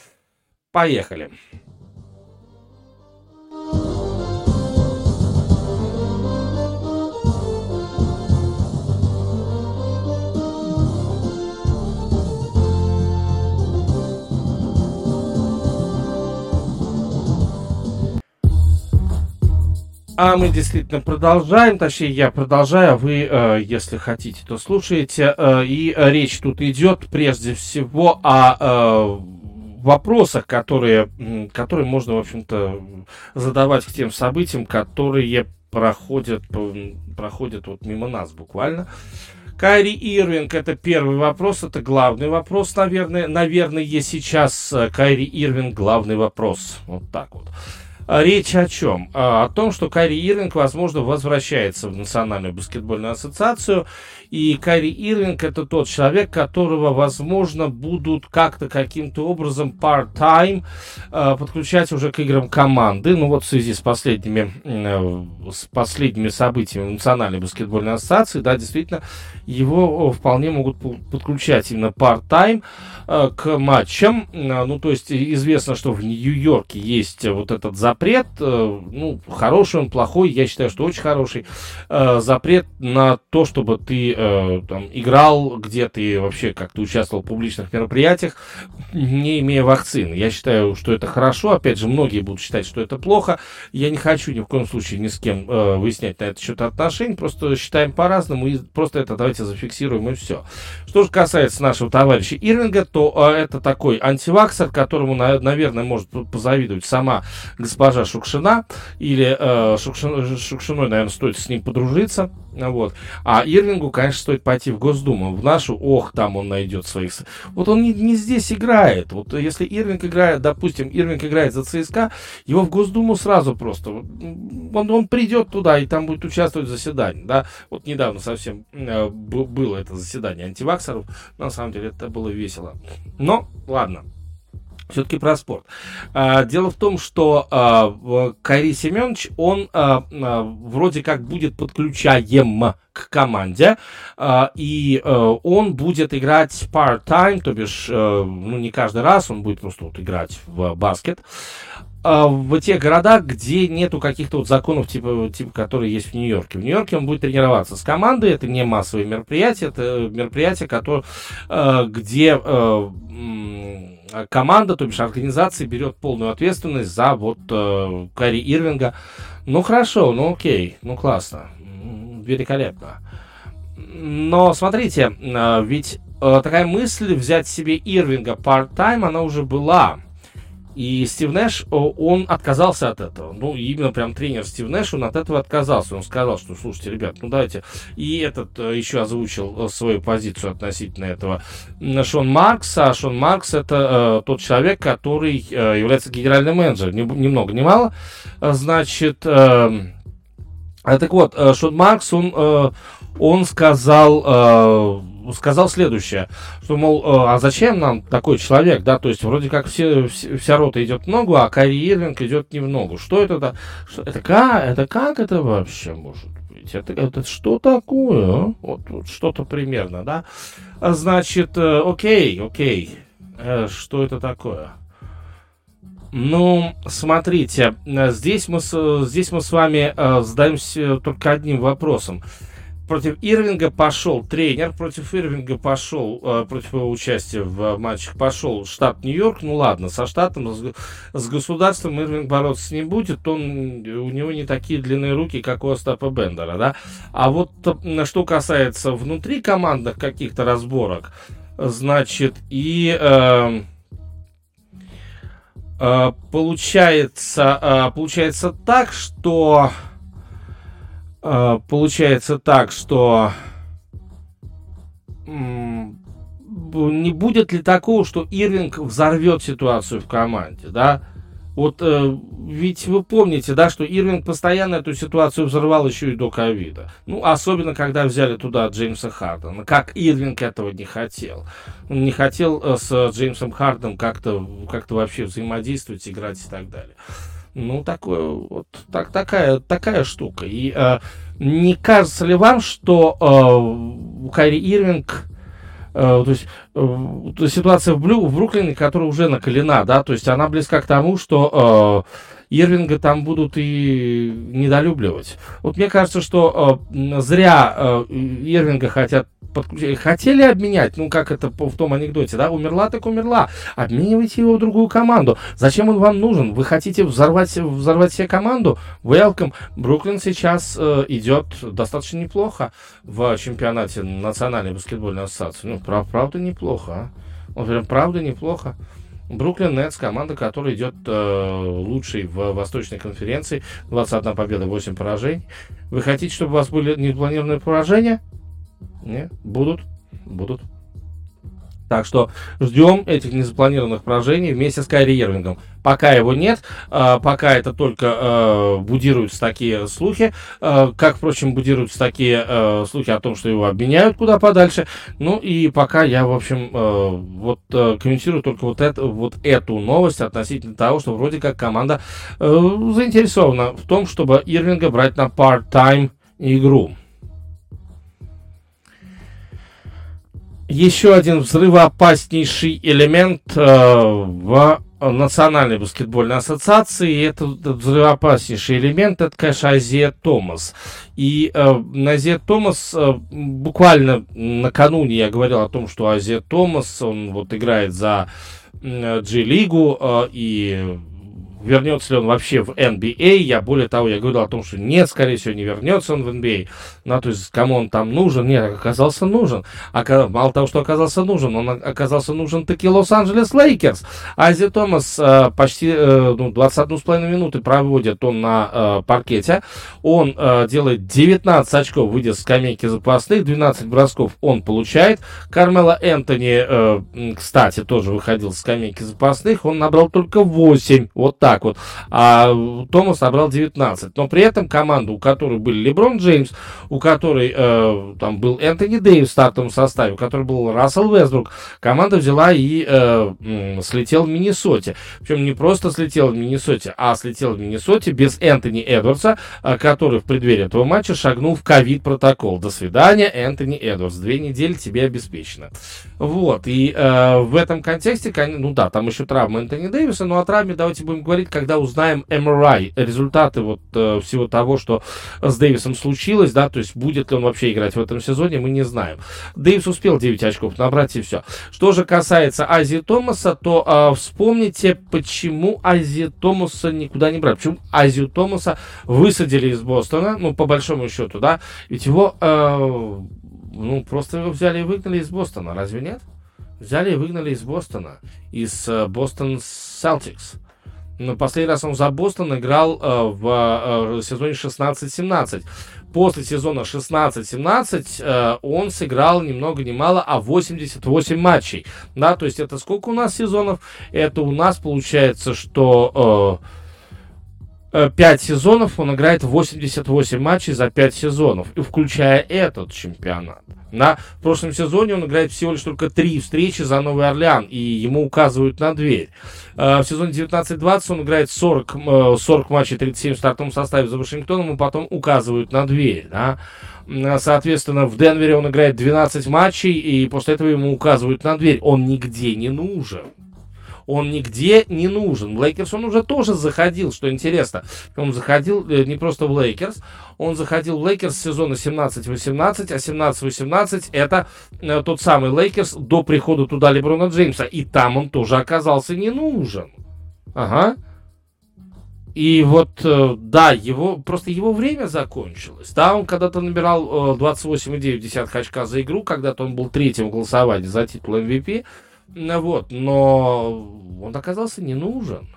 Поехали. А мы действительно продолжаем, точнее я продолжаю, а вы, э, если хотите, то слушаете. Э, и речь тут идет прежде всего о э, вопросах, которые, которые можно, в общем-то, задавать к тем событиям, которые проходят, проходят вот мимо нас буквально. Кайри Ирвинг это первый вопрос, это главный вопрос, наверное. Наверное, сейчас Кайри Ирвинг главный вопрос. Вот так вот. А речь о чем? А, о том, что Кари Ирвинг, возможно, возвращается в Национальную баскетбольную ассоциацию. И Кари Ирвинг это тот человек, которого, возможно, будут как-то каким-то образом part-time а, подключать уже к играм команды. Ну вот в связи с последними, э, с последними событиями Национальной баскетбольной ассоциации, да, действительно, его вполне могут подключать именно part-time к матчам. Ну, то есть известно, что в Нью-Йорке есть вот этот запрет запрет, э, ну, хороший он, плохой, я считаю, что очень хороший, э, запрет на то, чтобы ты э, там играл где-то и вообще как-то участвовал в публичных мероприятиях, не имея вакцины. Я считаю, что это хорошо. Опять же, многие будут считать, что это плохо. Я не хочу ни в коем случае ни с кем выяснять на это счет отношений, просто считаем по-разному и просто это давайте зафиксируем и все. Что же касается нашего товарища Ирвинга, то это такой антиваксер, которому, наверное, может позавидовать сама госпожа госпожа Шукшина, или э, Шукшин, Шукшиной, наверное, стоит с ним подружиться, вот. А Ирвингу, конечно, стоит пойти в Госдуму, в нашу, ох, там он найдет своих... Вот он не, не здесь играет. Вот если Ирвинг играет, допустим, Ирвинг играет за ЦСКА, его в Госдуму сразу просто... Он, он придет туда и там будет участвовать в заседании, да. Вот недавно совсем э, было это заседание антиваксеров, на самом деле это было весело. Но, ладно. Все-таки про спорт. А, дело в том, что а, Кайри Семенович, он а, а, вроде как будет подключаем к команде, и а, он будет играть part-time, то бишь, а, ну, не каждый раз, он будет просто вот играть в баскет. В тех городах, где нету каких-то вот законов, типа, типа, которые есть в Нью-Йорке. В Нью-Йорке он будет тренироваться с командой, это не массовые мероприятия, это мероприятия, которые, а, где команда, то бишь организация, берет полную ответственность за вот Карри Ирвинга. Ну хорошо, ну окей, ну классно, великолепно. Но смотрите, ведь такая мысль взять себе Ирвинга part-time, она уже была. И Стив Нэш, он отказался от этого. Ну, именно прям тренер Стив Нэш, он от этого отказался. Он сказал, что, слушайте, ребят, ну давайте. И этот э, еще озвучил э, свою позицию относительно этого Шон Маркс. А Шон Маркс это э, тот человек, который э, является генеральным менеджером. Ни, ни много, ни мало. Значит, э, так вот, э, Шон Маркс, он, э, он сказал... Сказал следующее, что, мол, э, а зачем нам такой человек, да, то есть вроде как все, вся рота идет в ногу, а Карри Ирвинг идет не в ногу. Что это? Да? Что, это, как, это как это вообще может быть? Это, это что такое? А? Вот, вот что-то примерно, да? Значит, э, окей, окей, э, что это такое? Ну, смотрите, здесь мы, здесь мы с вами задаемся только одним вопросом против Ирвинга пошел тренер, против Ирвинга пошел, э, против его участия в матчах пошел штат Нью-Йорк. Ну ладно, со штатом, с, государством Ирвинг бороться не будет. Он, у него не такие длинные руки, как у Остапа Бендера, да. А вот э, что касается внутри командных каких-то разборок, значит, и... Э, э, получается, э, получается так, что получается так, что не будет ли такого, что Ирвинг взорвет ситуацию в команде, да? Вот э, ведь вы помните, да, что Ирвинг постоянно эту ситуацию взорвал еще и до ковида. Ну, особенно, когда взяли туда Джеймса Хардена. Как Ирвинг этого не хотел. Он не хотел э, с Джеймсом Харденом как-то как вообще взаимодействовать, играть и так далее. Ну, такое, вот так, такая, такая штука. И э, не кажется ли вам, что э, Кайри Ирвинг, э, то есть ситуация в, Блю, в Бруклине, которая уже накалена, да, то есть она близка к тому, что Ирвинга там будут и недолюбливать. Вот мне кажется, что э, зря э, Ирвинга хотят подключили. Хотели обменять, ну как это в том анекдоте, да, умерла так умерла. Обменивайте его в другую команду. Зачем он вам нужен? Вы хотите взорвать, взорвать себе команду? Welcome. Бруклин сейчас э, идет достаточно неплохо в чемпионате Национальной баскетбольной ассоциации. Ну, прав, правда неплохо, а? Вот прям правда неплохо. Бруклин Нетс, команда, которая идет э, лучшей в Восточной конференции. 21 победа, 8 поражений. Вы хотите, чтобы у вас были непланированные поражения? Не, будут, будут. Так что ждем этих незапланированных поражений вместе с Кайри Ирвингом. Пока его нет, э, пока это только э, будируются такие слухи, э, как, впрочем, будируются такие слухи о том, что его обменяют куда подальше. Ну и пока я, в общем, вот комментирую только вот, это, вот эту новость относительно того, что вроде как команда заинтересована в том, чтобы Ирвинга брать на part-time игру. Еще один взрывоопаснейший элемент э, в Национальной баскетбольной ассоциации. И этот взрывоопаснейший элемент, это, конечно, Азия Томас. И э, Азия Томас, э, буквально накануне я говорил о том, что Азия Томас, он вот играет за G-лигу, э, и вернется ли он вообще в NBA. Я более того, я говорил о том, что нет, скорее всего, не вернется он в NBA. Ну, то есть, кому он там нужен? Нет, оказался нужен. А, мало того, что оказался нужен, он оказался нужен таки Лос-Анджелес Лейкерс. Айзея Томас э, почти э, ну, 21,5 минуты проводит он на э, паркете. Он э, делает 19 очков, выйдя со скамейки запасных, 12 бросков он получает. Кармела Энтони, э, кстати, тоже выходил с скамейки запасных, он набрал только 8. Вот так так вот. А Томас набрал 19. Но при этом команда, у которой были Леброн Джеймс, у которой э, там был Энтони Дэвис в стартовом составе, у которой был Рассел Весбрук, команда взяла и э, слетела в Миннесоте. Причем не просто слетела в Миннесоте, а слетела в Миннесоте без Энтони Эдвардса, э, который в преддверии этого матча шагнул в ковид-протокол. До свидания, Энтони Эдвардс. Две недели тебе обеспечено. Вот. И э, в этом контексте, ну да, там еще травма Энтони Дэвиса, но о травме давайте будем говорить, когда узнаем MRI, результаты вот э, всего того, что с Дэвисом случилось, да, то есть будет ли он вообще играть в этом сезоне, мы не знаем. Дэвис успел 9 очков набрать и все. Что же касается Азии Томаса, то э, вспомните, почему Азии Томаса никуда не брали. Почему Азию Томаса высадили из Бостона, ну, по большому счету, да, ведь его, э, ну, просто его взяли и выгнали из Бостона, разве нет? Взяли и выгнали из Бостона, из э, Бостон Селтикс. Но последний раз он за Бостон играл э, в э, сезоне 16-17. После сезона 16-17 э, он сыграл ни много ни мало, а 88 матчей. Да, то есть это сколько у нас сезонов? Это у нас получается, что... Э, 5 э, сезонов он играет 88 матчей за 5 сезонов, включая этот чемпионат. На прошлом сезоне он играет всего лишь только 3 встречи за Новый Орлеан, и ему указывают на дверь. Э, в сезоне 19-20 он играет 40, 40 э, матчей, 37 в стартовом составе за Вашингтоном, и потом указывают на дверь. Да? Соответственно, в Денвере он играет 12 матчей, и после этого ему указывают на дверь. Он нигде не нужен он нигде не нужен. Лейкерс он уже тоже заходил, что интересно. Он заходил э, не просто в Лейкерс, он заходил в Лейкерс сезона 17-18, а 17-18 это э, тот самый Лейкерс до прихода туда Леброна Джеймса. И там он тоже оказался не нужен. Ага. И вот, э, да, его, просто его время закончилось. Да, он когда-то набирал 28,9 очка за игру, когда-то он был третьим в голосовании за титул MVP. Вот, но он оказался не нужен.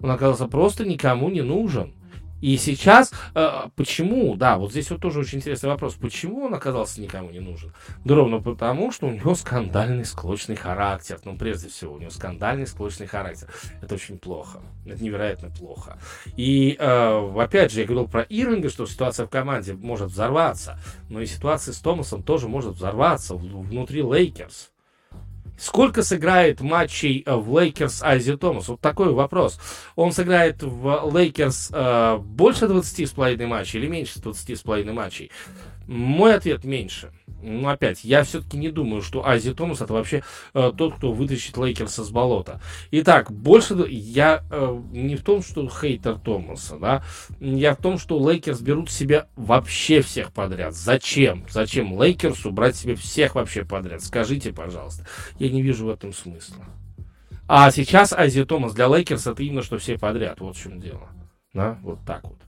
Он оказался просто никому не нужен. И сейчас, э, почему, да, вот здесь вот тоже очень интересный вопрос, почему он оказался никому не нужен? Да ровно потому, что у него скандальный склочный характер. Ну, прежде всего, у него скандальный склочный характер. Это очень плохо. Это невероятно плохо. И, э, опять же, я говорил про Ирвинга, что ситуация в команде может взорваться, но и ситуация с Томасом тоже может взорваться внутри Лейкерс. Сколько сыграет матчей э, в Лейкерс Айзея Томас? Вот такой вопрос. Он сыграет в Лейкерс э, больше 20,5 матчей или меньше 20,5 матчей? Мой ответ меньше. Ну, опять, я все-таки не думаю, что Айзея Томас это вообще э, тот, кто вытащит Лейкерса с болота. И так, больше я э, не в том, что хейтер Томаса, да, я в том, что Лейкерс берут себе вообще всех подряд. Зачем? Зачем Лейкерсу брать себе всех вообще подряд? Скажите, пожалуйста. Я не вижу в этом смысла. А сейчас Айзея Томас для Лейкерс это именно что все подряд. Вот в чем дело. Да, вот так вот.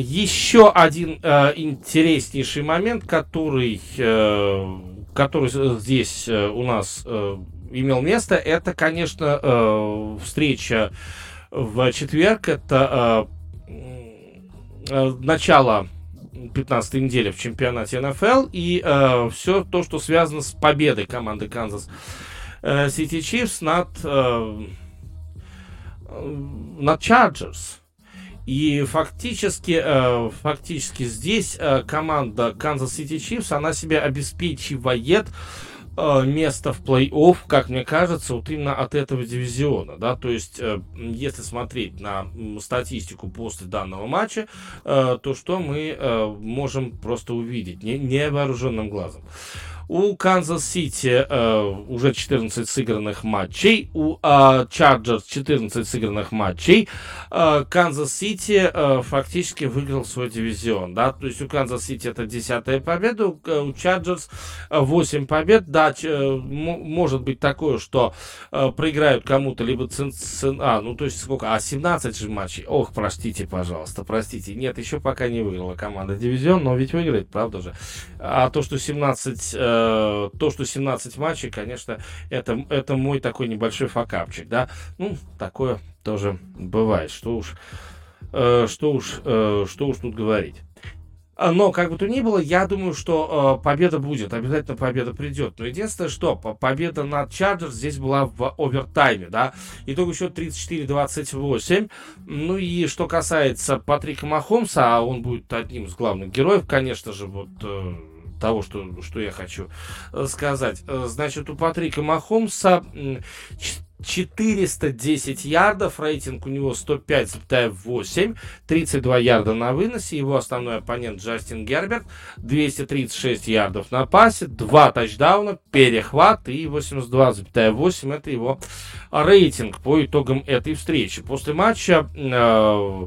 Еще один э, интереснейший момент, который, э, который здесь э, у нас э, имел место, это, конечно, э, встреча в четверг. Это э, э, начало 15 недели в чемпионате НФЛ и э, все то, что связано с победой команды Канзас Сити Чифс над, э, над Чарджерс. И фактически, э, фактически здесь э, команда Kansas City Chiefs, она себе обеспечивает э, место в плей-офф, как мне кажется, вот именно от этого дивизиона, да, то есть, если смотреть на статистику после данного матча, то что мы можем просто увидеть невооруженным глазом. У Канзас-Сити э, уже 14 сыгранных матчей, у э, Чарджерс 14 сыгранных матчей. Э, Канзас-Сити э, фактически выиграл свой дивизион, да, то есть у Канзас-Сити это 10 победа, у, Чарджерс 8 побед, да, э, может быть такое, что э, проиграют кому-то, либо цен, цен, а, ну то есть сколько, а 17 же матчей, ох, простите, пожалуйста, простите, нет, еще пока не выиграла команда дивизион, но ведь выиграет, правда же, а то, что 17 э, то, что 17 матчей, конечно, это, это мой такой небольшой факапчик, да. Ну, такое тоже бывает, что уж, э, что уж, э, что уж тут говорить. А, но, как бы то ни было, я думаю, что э, победа будет, обязательно победа придет. Но единственное, что победа над Чарджерс здесь была в овертайме, да. Итог еще 34-28. Ну и что касается Патрика Махомса, а он будет одним из главных героев, конечно же, вот... Э, того, что, что я хочу э, сказать. Э, значит, у Патрика Махомса 410 ярдов, рейтинг у него 105,8, 32 ярда на выносе, его основной оппонент Джастин Герберт, 236 ярдов на пасе, 2 тачдауна, перехват и 82,8 это его рейтинг по итогам этой встречи. После матча э,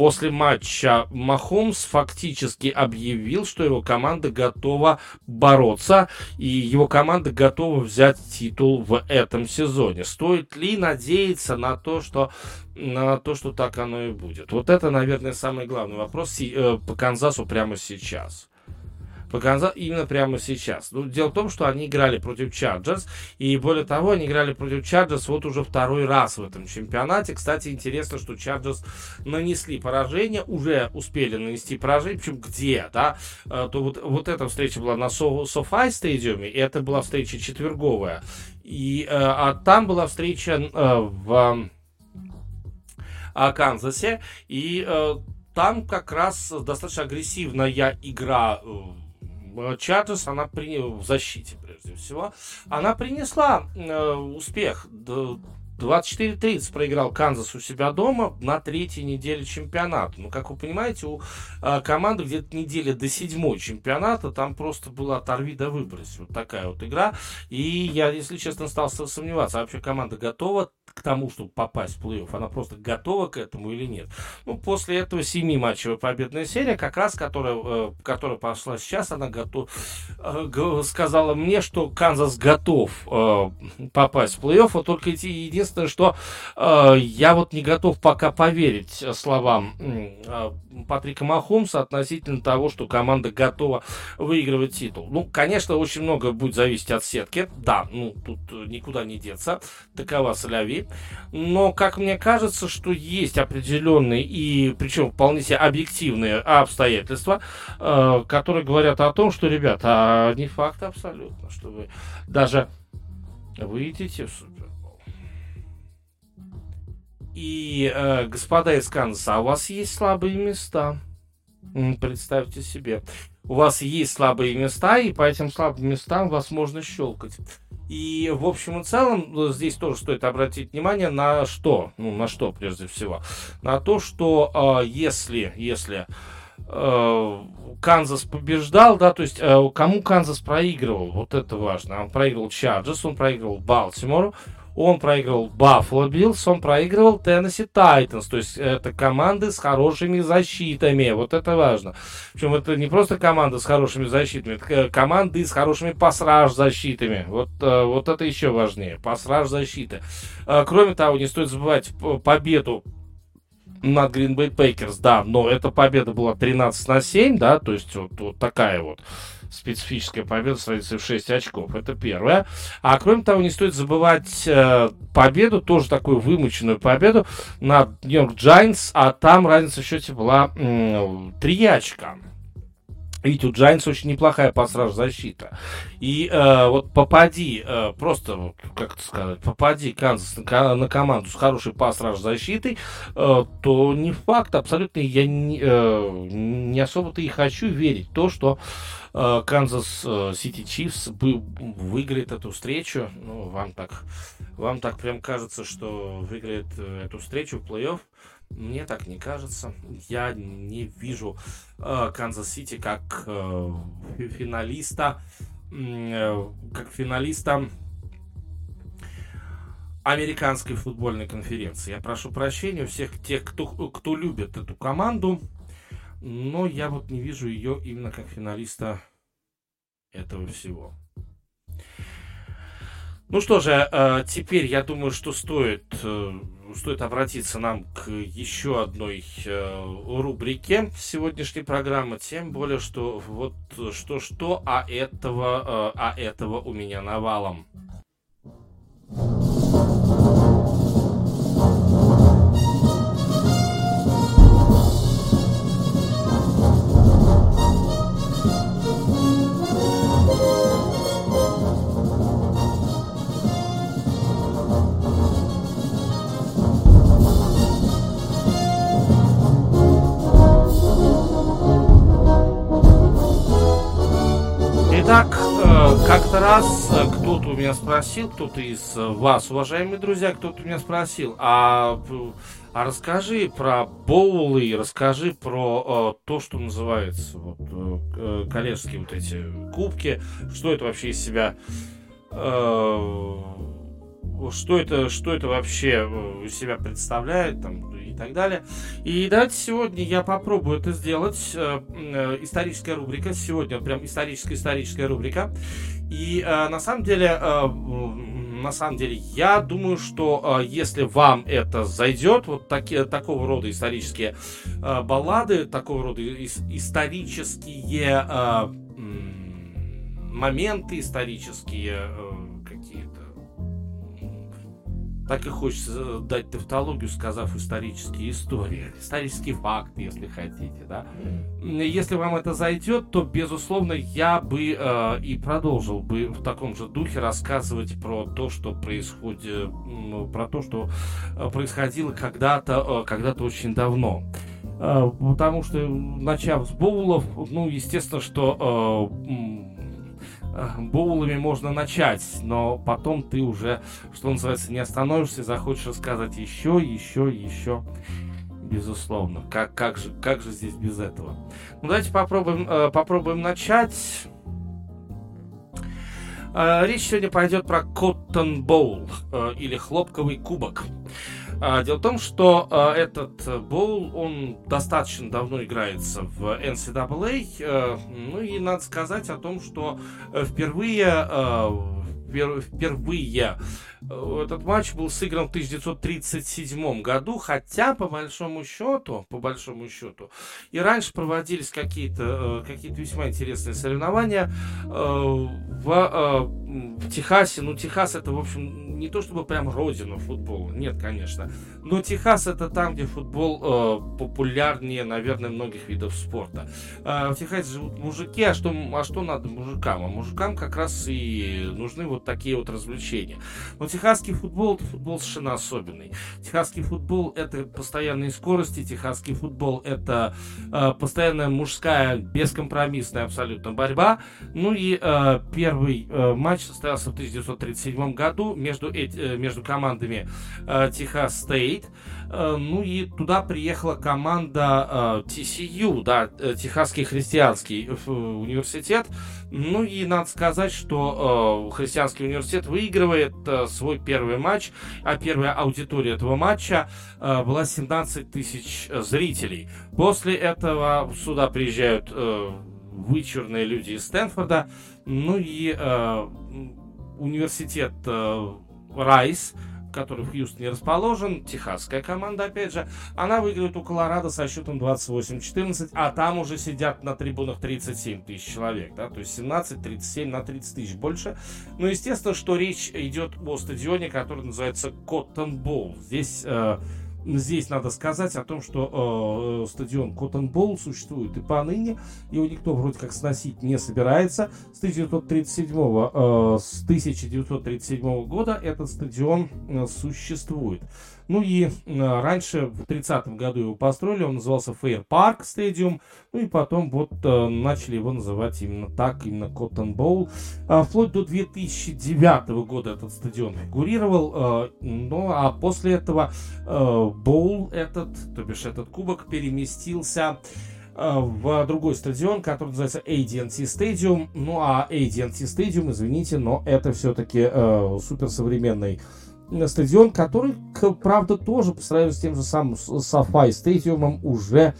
После матча Махомс фактически объявил, что его команда готова бороться, и его команда готова взять титул в этом сезоне. Стоит ли надеяться на то, что на то, что так оно и будет? Вот это, наверное, самый главный вопрос э, по Канзасу прямо сейчас по Канзасу именно прямо сейчас. Ну, дело в том, что они играли против Чарджерс, и более того, они играли против Чарджерс вот уже второй раз в этом чемпионате. Кстати, интересно, что Чарджерс нанесли поражение, уже успели нанести поражение, причем где, да, э, то вот, вот эта встреча была на Софай стадиуме, и это была встреча четверговая, и, э, а там была встреча э, в Канзасе, и там как раз достаточно агрессивная игра Э, Чарджерс, она при... в защите, прежде всего, она принесла э, успех. 24-30 проиграл Канзас у себя дома на третьей неделе чемпионата. Ну, как вы понимаете, у э, команды где-то неделя до седьмой чемпионата, там просто была оторви да выбрось. Вот такая вот игра. И я, если честно, стал сомневаться, а вообще команда готова к тому, чтобы попасть в плей-офф, она просто готова к этому или нет. Ну, после этого семи матчевая победная серия, как раз, которая, э, которая пошла сейчас, она готов, э, сказала мне, что Канзас готов э, попасть в плей-офф, а только эти, единственное, что э, я вот не готов пока поверить словам э, Патрика Махомса относительно того, что команда готова выигрывать титул. Ну, конечно, очень много будет зависеть от сетки, да, ну, тут никуда не деться, такова соляви, но, как мне кажется, что есть определенные и, причем вполне себе объективные обстоятельства, э, которые говорят о том, что, ребята, а не факт абсолютно, что вы даже выйдете в. И, э, господа из Канзаса, у вас есть слабые места. Представьте себе. У вас есть слабые места, и по этим слабым местам вас можно щелкать. И в общем и целом ну, здесь тоже стоит обратить внимание на что, ну на что прежде всего, на то, что э, если, если э, Канзас побеждал, да, то есть э, кому Канзас проигрывал, вот это важно. Он проигрывал Чарджерс, он проигрывал Балтимору, он проигрывал Баффало Биллс, он проигрывал Теннесси Тайтанс. То есть это команды с хорошими защитами. Вот это важно. Причем это не просто команда с хорошими защитами, это команды с хорошими pass rush защитами. Вот, э, вот это еще важнее. Pass rush защиты. Э, кроме того, не стоит забывать победу над Green Bay Packers, да, но эта победа была 13 на 7, да, то есть вот, вот такая вот специфическая победа с разницей в 6 очков. Это первое. А кроме того, не стоит забывать э, победу, тоже такую вымученную победу над Нью-Йорк Giants, а там разница в счете была э, 3 очка. Видите, у Giants очень неплохая пассаж защита. И э, вот попади, э, просто, как это сказать, попади Канзас на, на команду с хорошей пассаж защитой, э, то не факт, абсолютно я не, э, не особо-то и хочу верить то, что э, Канзас Сити Чифс выиграет эту встречу. Ну, вам так, вам так прям кажется, что выиграет э, эту встречу в плей-офф. Мне так не кажется. Я не вижу э, Канзас-Сити как э, финалиста, э, как финалиста американской футбольной конференции. Я прошу прощения у всех тех, кто, кто любит эту команду, но я вот не вижу ее именно как финалиста этого всего. Ну что же, э, теперь я думаю, что стоит, э, стоит обратиться нам к еще одной э, рубрике сегодняшней программы, тем более, что вот что-что, а этого, а этого у меня навалом. Итак, э, как-то раз э, кто-то у меня спросил, кто-то из э, вас, уважаемые друзья, кто-то у меня спросил, а, а расскажи про боулы, расскажи про то, что называется вот, коллежские вот эти кубки, что это вообще из себя что это, что это вообще из себя представляет, там, так далее. И давайте сегодня я попробую это сделать. Э, э, историческая рубрика. Сегодня прям историческая-историческая рубрика. И э, на самом деле, на самом деле, я думаю, что если вам это зайдет, вот такие, такого рода исторические баллады, такого рода исторические моменты, исторические так и хочется э, дать тавтологию, сказав исторические истории, исторические факты, если хотите, да. Если вам это зайдет, то, безусловно, я бы э, и продолжил бы в таком же духе рассказывать про то, что происходит, про то, что э, происходило когда-то, э, когда-то очень давно. Потому что, начав с боулов, ну, естественно, что э, боулами можно начать, но потом ты уже, что называется, не остановишься, захочешь рассказать еще, еще, еще. Безусловно. Как, как, же, как же здесь без этого? Ну, давайте попробуем, э, попробуем начать. Э, речь сегодня пойдет про Cotton Bowl э, или хлопковый кубок. Дело в том, что а, этот э, боул, он достаточно давно играется в NCAA. Э, ну и надо сказать о том, что э, впервые, впервые этот матч был сыгран в 1937 году, хотя по большому счету, по большому счету, и раньше проводились какие-то какие весьма интересные соревнования в, в Техасе. Ну, Техас это, в общем, не то чтобы прям родину футбола, нет, конечно. Но Техас это там, где футбол э, популярнее, наверное, многих видов спорта. Э, в Техасе живут мужики, а что, а что надо мужикам? А мужикам как раз и нужны вот такие вот развлечения. Но техасский футбол это футбол совершенно особенный. Техасский футбол это постоянные скорости, техасский футбол это э, постоянная мужская, бескомпромиссная абсолютно борьба. Ну и э, первый э, матч состоялся в 1937 году между Э, между командами э, Техас Стейт. Ну и туда приехала команда TCU, да, Техасский христианский университет. Ну и надо сказать, что христианский университет выигрывает свой первый матч, а первая аудитория этого матча была 17 тысяч зрителей. После этого сюда приезжают вычурные люди из Стэнфорда, ну и университет Райс, который в Хьюстоне расположен, техасская команда, опять же, она выиграет у Колорадо со счетом 28-14, а там уже сидят на трибунах 37 тысяч человек, да, то есть 17-37 на 30 тысяч больше. Но естественно, что речь идет о стадионе, который называется Коттон Боул. Здесь э, Здесь надо сказать о том, что э, стадион Cotton Bowl существует и поныне, его никто вроде как сносить не собирается. С 1937, э, с 1937 года этот стадион э, существует. Ну и э, раньше, в 30-м году его построили, он назывался Fair Park Stadium, ну и потом вот э, начали его называть именно так, именно Cotton Bowl. А, вплоть до 2009 года этот стадион фигурировал, ну а после этого Боул этот, то бишь этот кубок, переместился в другой стадион, который называется AT&T Stadium. Ну а AT&T Stadium, извините, но это все-таки э, суперсовременный стадион, который, правда, тоже по сравнению с тем же самым Софай стадиумом уже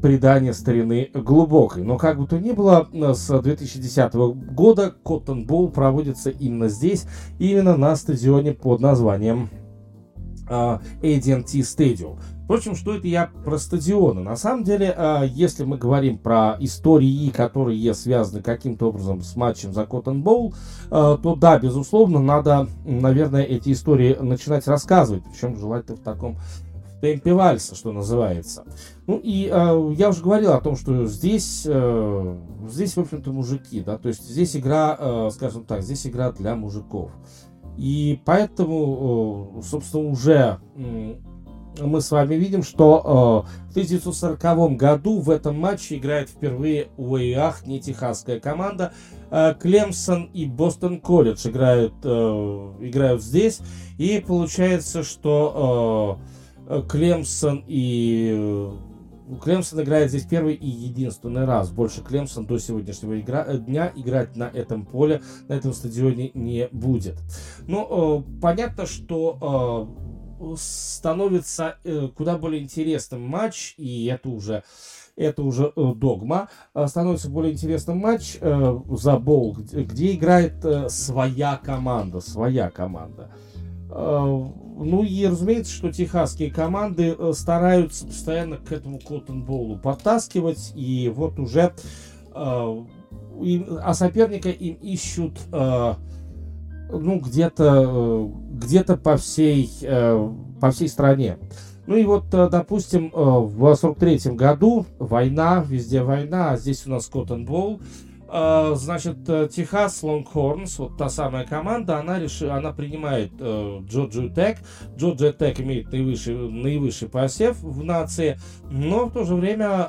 придание старины глубокой. Но как бы то ни было, с 2010 года Коттон Боул проводится именно здесь, именно на стадионе под названием uh, AT&T Stadium. Впрочем, что это я про стадионы? На самом деле, а, если мы говорим про истории, которые связаны каким-то образом с матчем за Коттон Боул, а, то да, безусловно, надо, наверное, эти истории начинать рассказывать. Причем желательно в таком темпе вальса, что называется. Ну и э, я уже говорил о том, что здесь, э, здесь, в общем-то, мужики, да, то есть здесь игра, э, скажем так, здесь игра для мужиков. И поэтому, собственно, уже мы с вами видим, что э, в 1940 году в этом матче играет впервые Уэйах, не техасская команда, Э, Клемсон и Бостон Колледж играют, э, играют здесь. И получается, что э, Клемсон и Клемсон играет здесь первый и единственный раз. Больше Клемсон до сегодняшнего игра... дня играть на этом поле, на этом стадионе не будет. Ну, понятно, что становится куда более интересным матч, и это уже это уже э, догма. Э, становится более интересным матч э, за бол, где, играет э, своя команда, своя команда. Э, ну и разумеется, что техасские команды э, стараются постоянно к этому Коттон Боулу подтаскивать, и вот уже э, а соперника им ищут э, ну где-то э, где-то по всей э, по всей стране. Ну и вот, э, допустим, э, в 43 году война, везде война, а здесь у нас Боул. Э, значит, Техас Лонгхорнс, вот та самая команда, она, реши, она принимает Джорджию Тек. Джорджия Тек имеет наивысший, наивысший посев в нации, но в то же время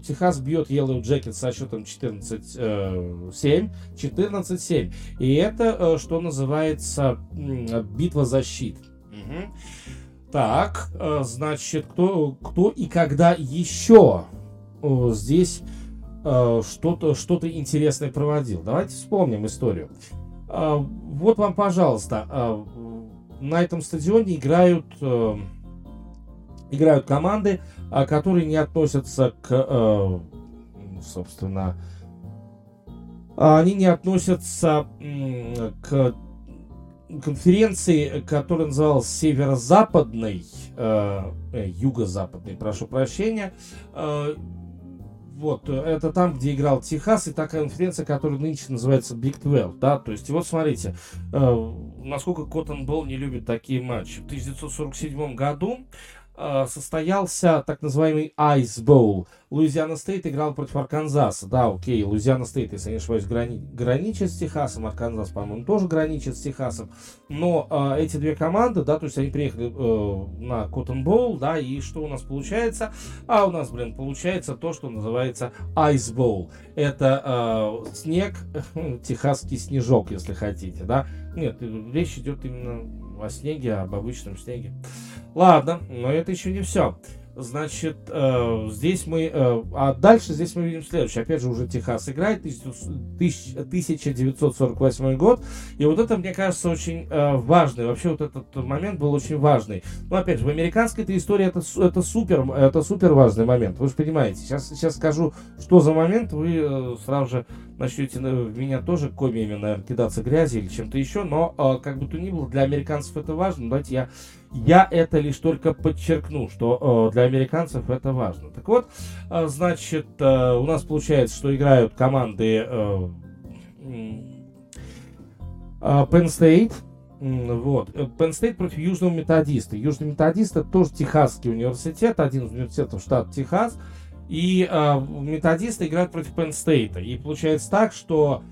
Техас бьет Yellow Jacket со счетом 14-7. 14-7. И это, что называется, битва защит. Угу. Так, э, значит, кто, кто и когда еще здесь э, что-то что интересное проводил? Давайте вспомним историю. Э, вот вам, пожалуйста, на этом стадионе играют, играют команды, которые не относятся к, собственно, они не относятся к конференции, которая называлась Северо-Западной, э, э, Юго-Западной, прошу прощения. Э, вот, это там, где играл Техас, и та конференция, которая нынче называется Big 12, да, то есть, вот смотрите, э, насколько Cotton Bowl не любит такие матчи. В 1947 году Э, состоялся так называемый Ice Bowl. Луизиана Стейт играл против Арканзаса. Да, окей, Луизиана Стейт, если я не ошибаюсь, грани... граничит с Техасом. Арканзас, по-моему, тоже граничит с Техасом. Но э, эти две команды, да, то есть они приехали э, на Cotton Bowl, да, и что у нас получается? А у нас, блин, получается то, что называется Ice Bowl. Это э, снег, техасский снежок, если хотите, да. Нет, речь идет именно о снеге, об обычном снеге. Ладно, но это еще не все. Значит, э, здесь мы... Э, а дальше здесь мы видим следующее. Опять же, уже Техас играет, 1948 год. И вот это, мне кажется, очень э, важный. Вообще, вот этот момент был очень важный. Но, опять же, в американской этой истории это, это, супер, это супер важный момент. Вы же понимаете. Сейчас, сейчас скажу, что за момент. Вы э, сразу же начнете в меня тоже комиями, наверное, кидаться грязи или чем-то еще. Но, э, как бы то ни было, для американцев это важно. Давайте я я это лишь только подчеркну, что э, для американцев это важно. Так вот, э, значит, э, у нас получается, что играют команды Penn State, вот. Penn State против Южного Методиста. Южный Методист это тоже Техасский университет, один из университетов штата Техас. И э, методисты играют против Penn State. И получается так, что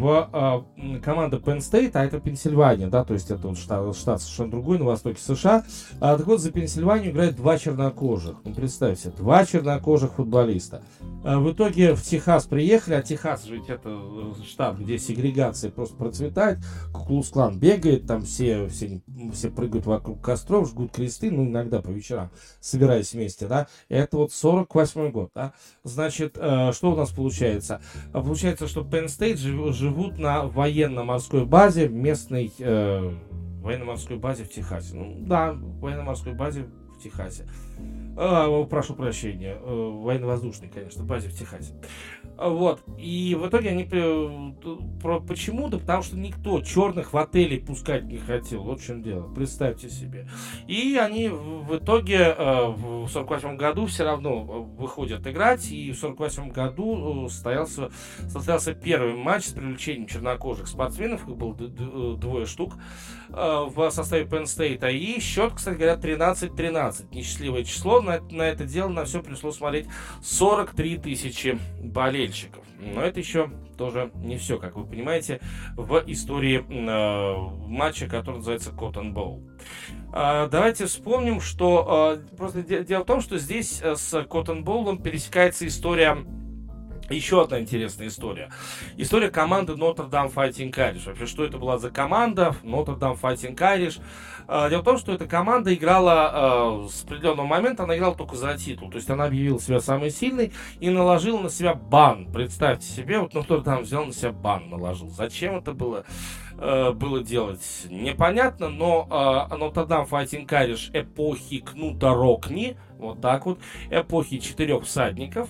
в э, команда Penn State, а это Пенсильвания, да, то есть это вот штат, штат совершенно другой на востоке США. А, так вот, за Пенсильванию играют два чернокожих. Ну, представьте, два чернокожих футболиста. А, в итоге в Техас приехали, а Техас же ведь это э, штат, где сегрегация просто процветает. Куклус-клан бегает, там все, все, все прыгают вокруг костров, жгут кресты, ну, иногда по вечерам, собираясь вместе, да. Это вот 48 год, да. Значит, э, что у нас получается? Получается, что Penn State живут на военно-морской базе местной э, военно-морской базе в Техасе. Ну, да, военно-морской базе в Техасе. Э, прошу прощения, э, военно-воздушной, конечно, базе в Техасе. Вот. И в итоге они... Про, почему? Да потому что никто черных в отеле пускать не хотел. Вот в чем дело. Представьте себе. И они в итоге э, в 48 году все равно выходят играть. И в 48 году состоялся, состоялся первый матч с привлечением чернокожих спортсменов. Их было двое штук в составе Penn State. И счет, кстати говоря, 13-13. Несчастливое число на, на это дело на все пришлось смотреть 43 тысячи болельщиков. Но это еще тоже не все, как вы понимаете, в истории э, матча, который называется Cotton Bowl. Э, давайте вспомним, что э, просто дело в том, что здесь э, с Cotton Bowl пересекается история Еще одна интересная история. История команды Notre Dame Fighting Irish. Вообще, что это была за команда Notre Dame Fighting Irish? А, дело в том, что эта команда играла э, с определенного момента, она играла только за титул. То есть она объявила себя самой сильной и наложила на себя бан. Представьте себе, вот кто там взял на себя бан, наложил. Зачем это было? Э, было делать непонятно, но Notre Dame Fighting Irish эпохи Кнута Рокни, вот так вот, эпохи четырех всадников,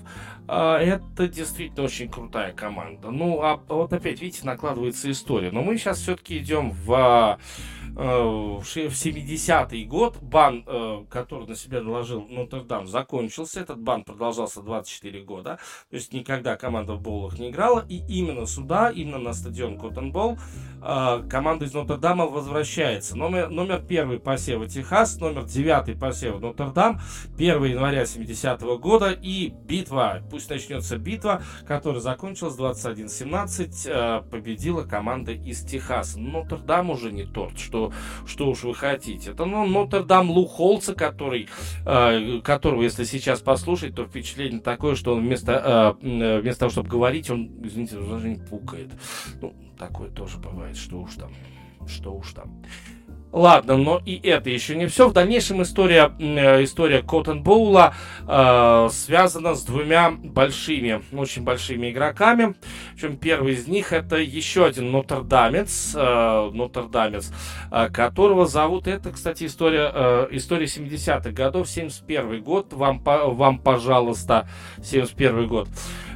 это действительно очень крутая команда. Ну, а вот опять, видите, накладывается история. Но мы сейчас все-таки идем в Э, в 70-й год бан, э, который на себя наложил Нотр-Дам, закончился. Этот бан продолжался 24 года. То есть никогда команда в боулах не играла. И именно сюда, именно на стадион Коттенбол, э, команда из Нотр-Дама возвращается. Номер, номер первый посева Техас, номер девятый посева Нотр-Дам, 1 января 70-го года. И битва, пусть начнется битва, которая закончилась 21-17, победила команда из Техаса. Нотр-Дам уже не тот, что что, что уж вы хотите. Это ну, Нотр-Дам Лу Холца, который, э, которого, если сейчас послушать, то впечатление такое, что он вместо, э, вместо того, чтобы говорить, он, извините, даже не пукает. Ну, такое тоже бывает, что уж там, что уж там. Ладно, но и это еще не все. В дальнейшем история, э, история Коттон Боула э, связана с двумя большими, очень большими игроками. Причем первый из них это еще один Нотр-Дамец, э, Нотр-Дамец, э, которого зовут, это, кстати, история, э, история 70-х годов, 71 год, вам, вам, пожалуйста, 71 год.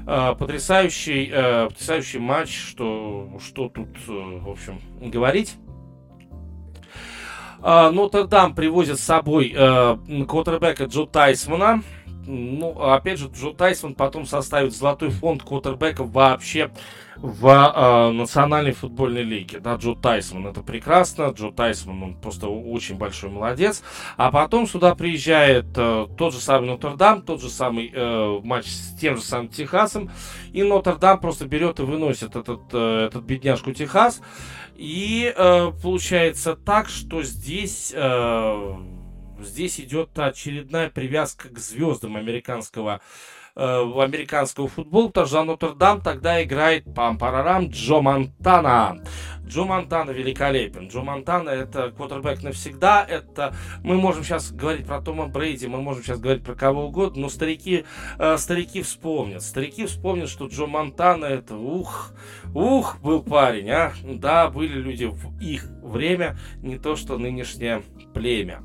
Э, потрясающий, э, потрясающий матч, что, что тут, в общем, говорить. Нотр-Дам привозит с собой э, квотербека Джо Тайсмана. Ну, опять же, Джо Тайсон потом составит золотой фонд квотербеков вообще в э, национальной футбольной лиге. Да, Джо Тайсман, это прекрасно. Джо Тайсман, он просто очень большой молодец. А потом сюда приезжает э, тот же самый Нотр-Дам, тот же самый э, матч с тем же самым Техасом. И Нотр-Дам просто берет и выносит этот, э, этот бедняжку Техас. И э, получается так, что здесь, э, здесь идет очередная привязка к звездам американского э, американского футбола, потому что Нотр-Дам тогда играет пам-парарам Джо Монтана. Джо Монтана великолепен. Джо Монтана это квотербек навсегда. Это мы можем сейчас говорить про Тома Брейди, мы можем сейчас говорить про кого угодно, но старики, э, старики вспомнят. Старики вспомнят, что Джо Монтана это ух, ух, был парень, а. Да, были люди в их время, не то что нынешнее племя.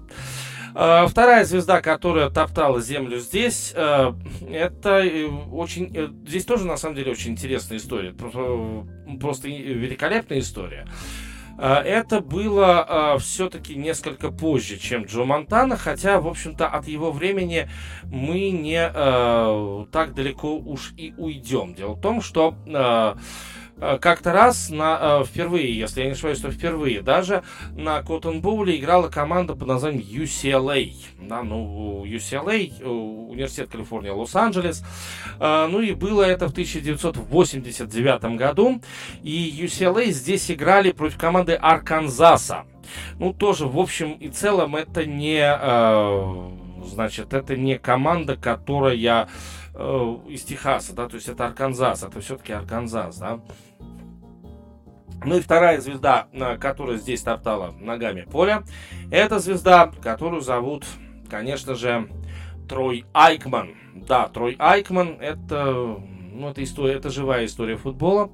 Э, вторая звезда, которая топтала землю здесь, э, это э, очень... Здесь тоже, на самом деле, очень интересная история. Просто великолепная история. Это было все-таки несколько позже, чем Джо Монтана, хотя, в общем-то, от его времени мы не так далеко уж и уйдем. Дело в том, что как-то раз на, э, впервые, если я не ошибаюсь, то впервые даже на Коттон Боуле играла команда под названием UCLA. Да, ну, UCLA, э, Университет Калифорния, Лос-Анджелес. Ну и было это в 1989 году. И UCLA здесь играли против команды Арканзаса. Ну, тоже, в общем и целом, это не, значит, это не команда, которая из Техаса, да, то есть это Арканзас, это все-таки Арканзас, да. Ну и вторая звезда, которая здесь топтала ногами поля, это звезда, которую зовут, конечно же, Трой Айкман. Да, Трой Айкман это, ну, это история, это живая история футбола.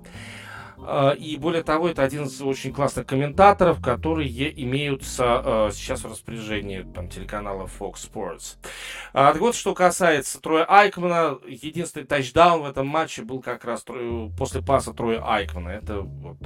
А, и более того, это один из очень классных комментаторов, которые имеются а, сейчас в распоряжении там, телеканала Fox Sports. А, так вот, что касается Троя Айкмана, единственный тачдаун в этом матче был как раз после паса Троя Айкмана. Это вот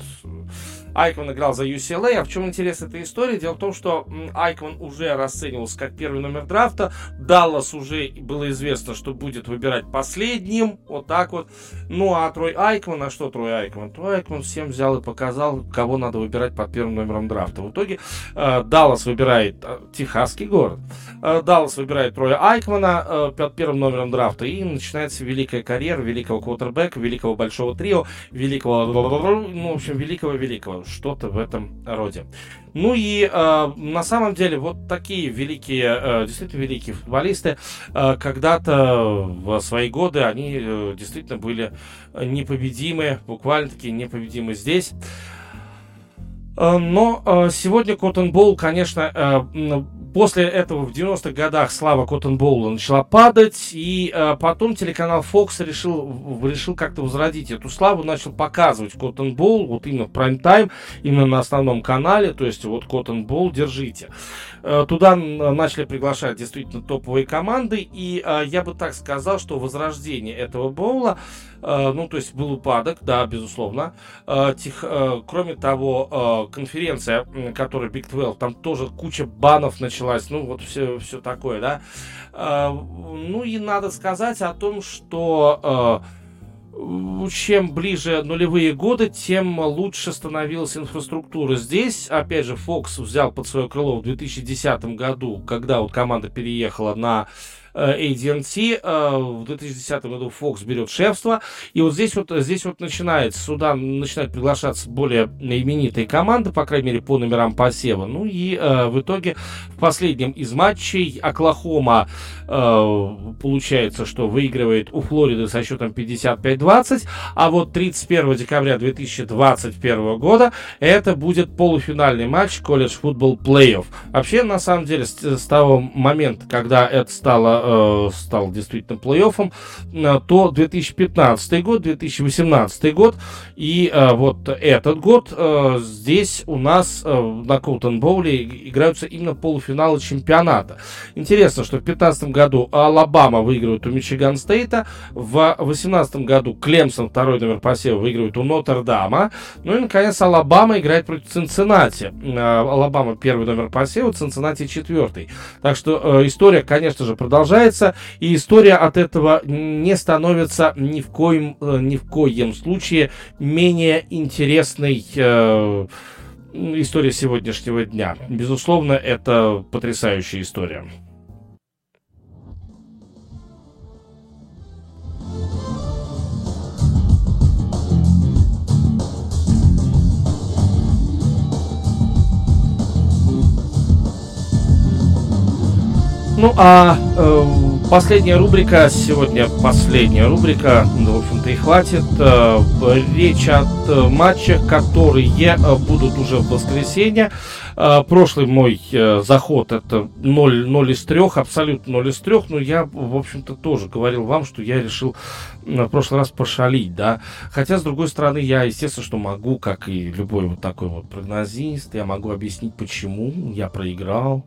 Айкман играл за UCLA. А в чем интерес этой истории? Дело в том, что Айкман уже расценивался как первый номер драфта. Даллас уже было известно, что будет выбирать последним. Вот так вот. Ну а Трой Айкман, а что Трой Айкман? Трой он всем взял и показал, кого надо выбирать под первым номером драфта. В итоге э, Даллас выбирает э, техасский город, э, Даллас выбирает Троя Айкмана под первым номером драфта, и начинается великая карьера великого квотербека, великого большого трио, великого, ну, в общем, великого-великого, что-то в этом роде. Ну и э, на самом деле вот такие великие, э, действительно великие футболисты, э, когда-то в свои годы они э, действительно были непобедимы, буквально-таки непобедимы здесь. Э, но э, сегодня Коттон Болл, конечно, э, после этого в 90-х годах слава Коттон Боула начала падать, и э, потом телеканал Fox решил, решил как-то возродить эту славу, начал показывать Коттон Боул вот именно в прайм-тайм, именно на основном канале, то есть вот Коттон Боул, держите. Э, туда начали приглашать действительно топовые команды, и э, я бы так сказал, что возрождение этого боула, ну, то есть был упадок, да, безусловно. Тех, кроме того, конференция, которая Big 12, там тоже куча банов началась, ну, вот все, все такое, да. Ну, и надо сказать о том, что чем ближе нулевые годы, тем лучше становилась инфраструктура. Здесь, опять же, Fox взял под свое крыло в 2010 году, когда вот команда переехала на Э, AT&T. Э, в 2010 году Fox берет шефство. И вот здесь вот, здесь вот начинается, сюда начинают приглашаться более именитые команды, по крайней мере, по номерам посева. Ну и э, в итоге в последнем из матчей Оклахома э, получается, что выигрывает у Флориды со счетом 55-20, а вот 31 декабря 2021 года это будет полуфинальный матч колледж футбол плей-офф. Вообще, на самом деле, с того момента, когда это стало э, стал действительно плей-оффом, э, то 2015 год, 2018 год и э, вот этот год э, здесь у нас э, на Коутон Боуле играются именно полуфиналы чемпионата. Интересно, что в 2015 году Алабама выигрывает у Мичиган Стейта, в 2018 году Клемсон, второй номер посева, выигрывает у Нотр-Дама, ну и, наконец, Алабама играет против Цинциннати. Э, Алабама первый номер посева, Цинциннати четвертый. Так что э, история, конечно же, продолжается продолжается, и история от этого не становится ни в коем, э, ни в коем случае менее интересной э, история сегодняшнего дня. Безусловно, это потрясающая история. Ну а э, последняя рубрика сегодня последняя рубрика, ну, в общем-то и хватит. Э, речь о э, матчах, которые э, будут уже в воскресенье. Э, прошлый мой э, заход это 0, 0 из 3, абсолютно 0 из 3, но я, в общем-то, тоже говорил вам, что я решил в прошлый раз пошалить, да. Хотя, с другой стороны, я, естественно, что могу, как и любой вот такой вот прогнозист, я могу объяснить, почему я проиграл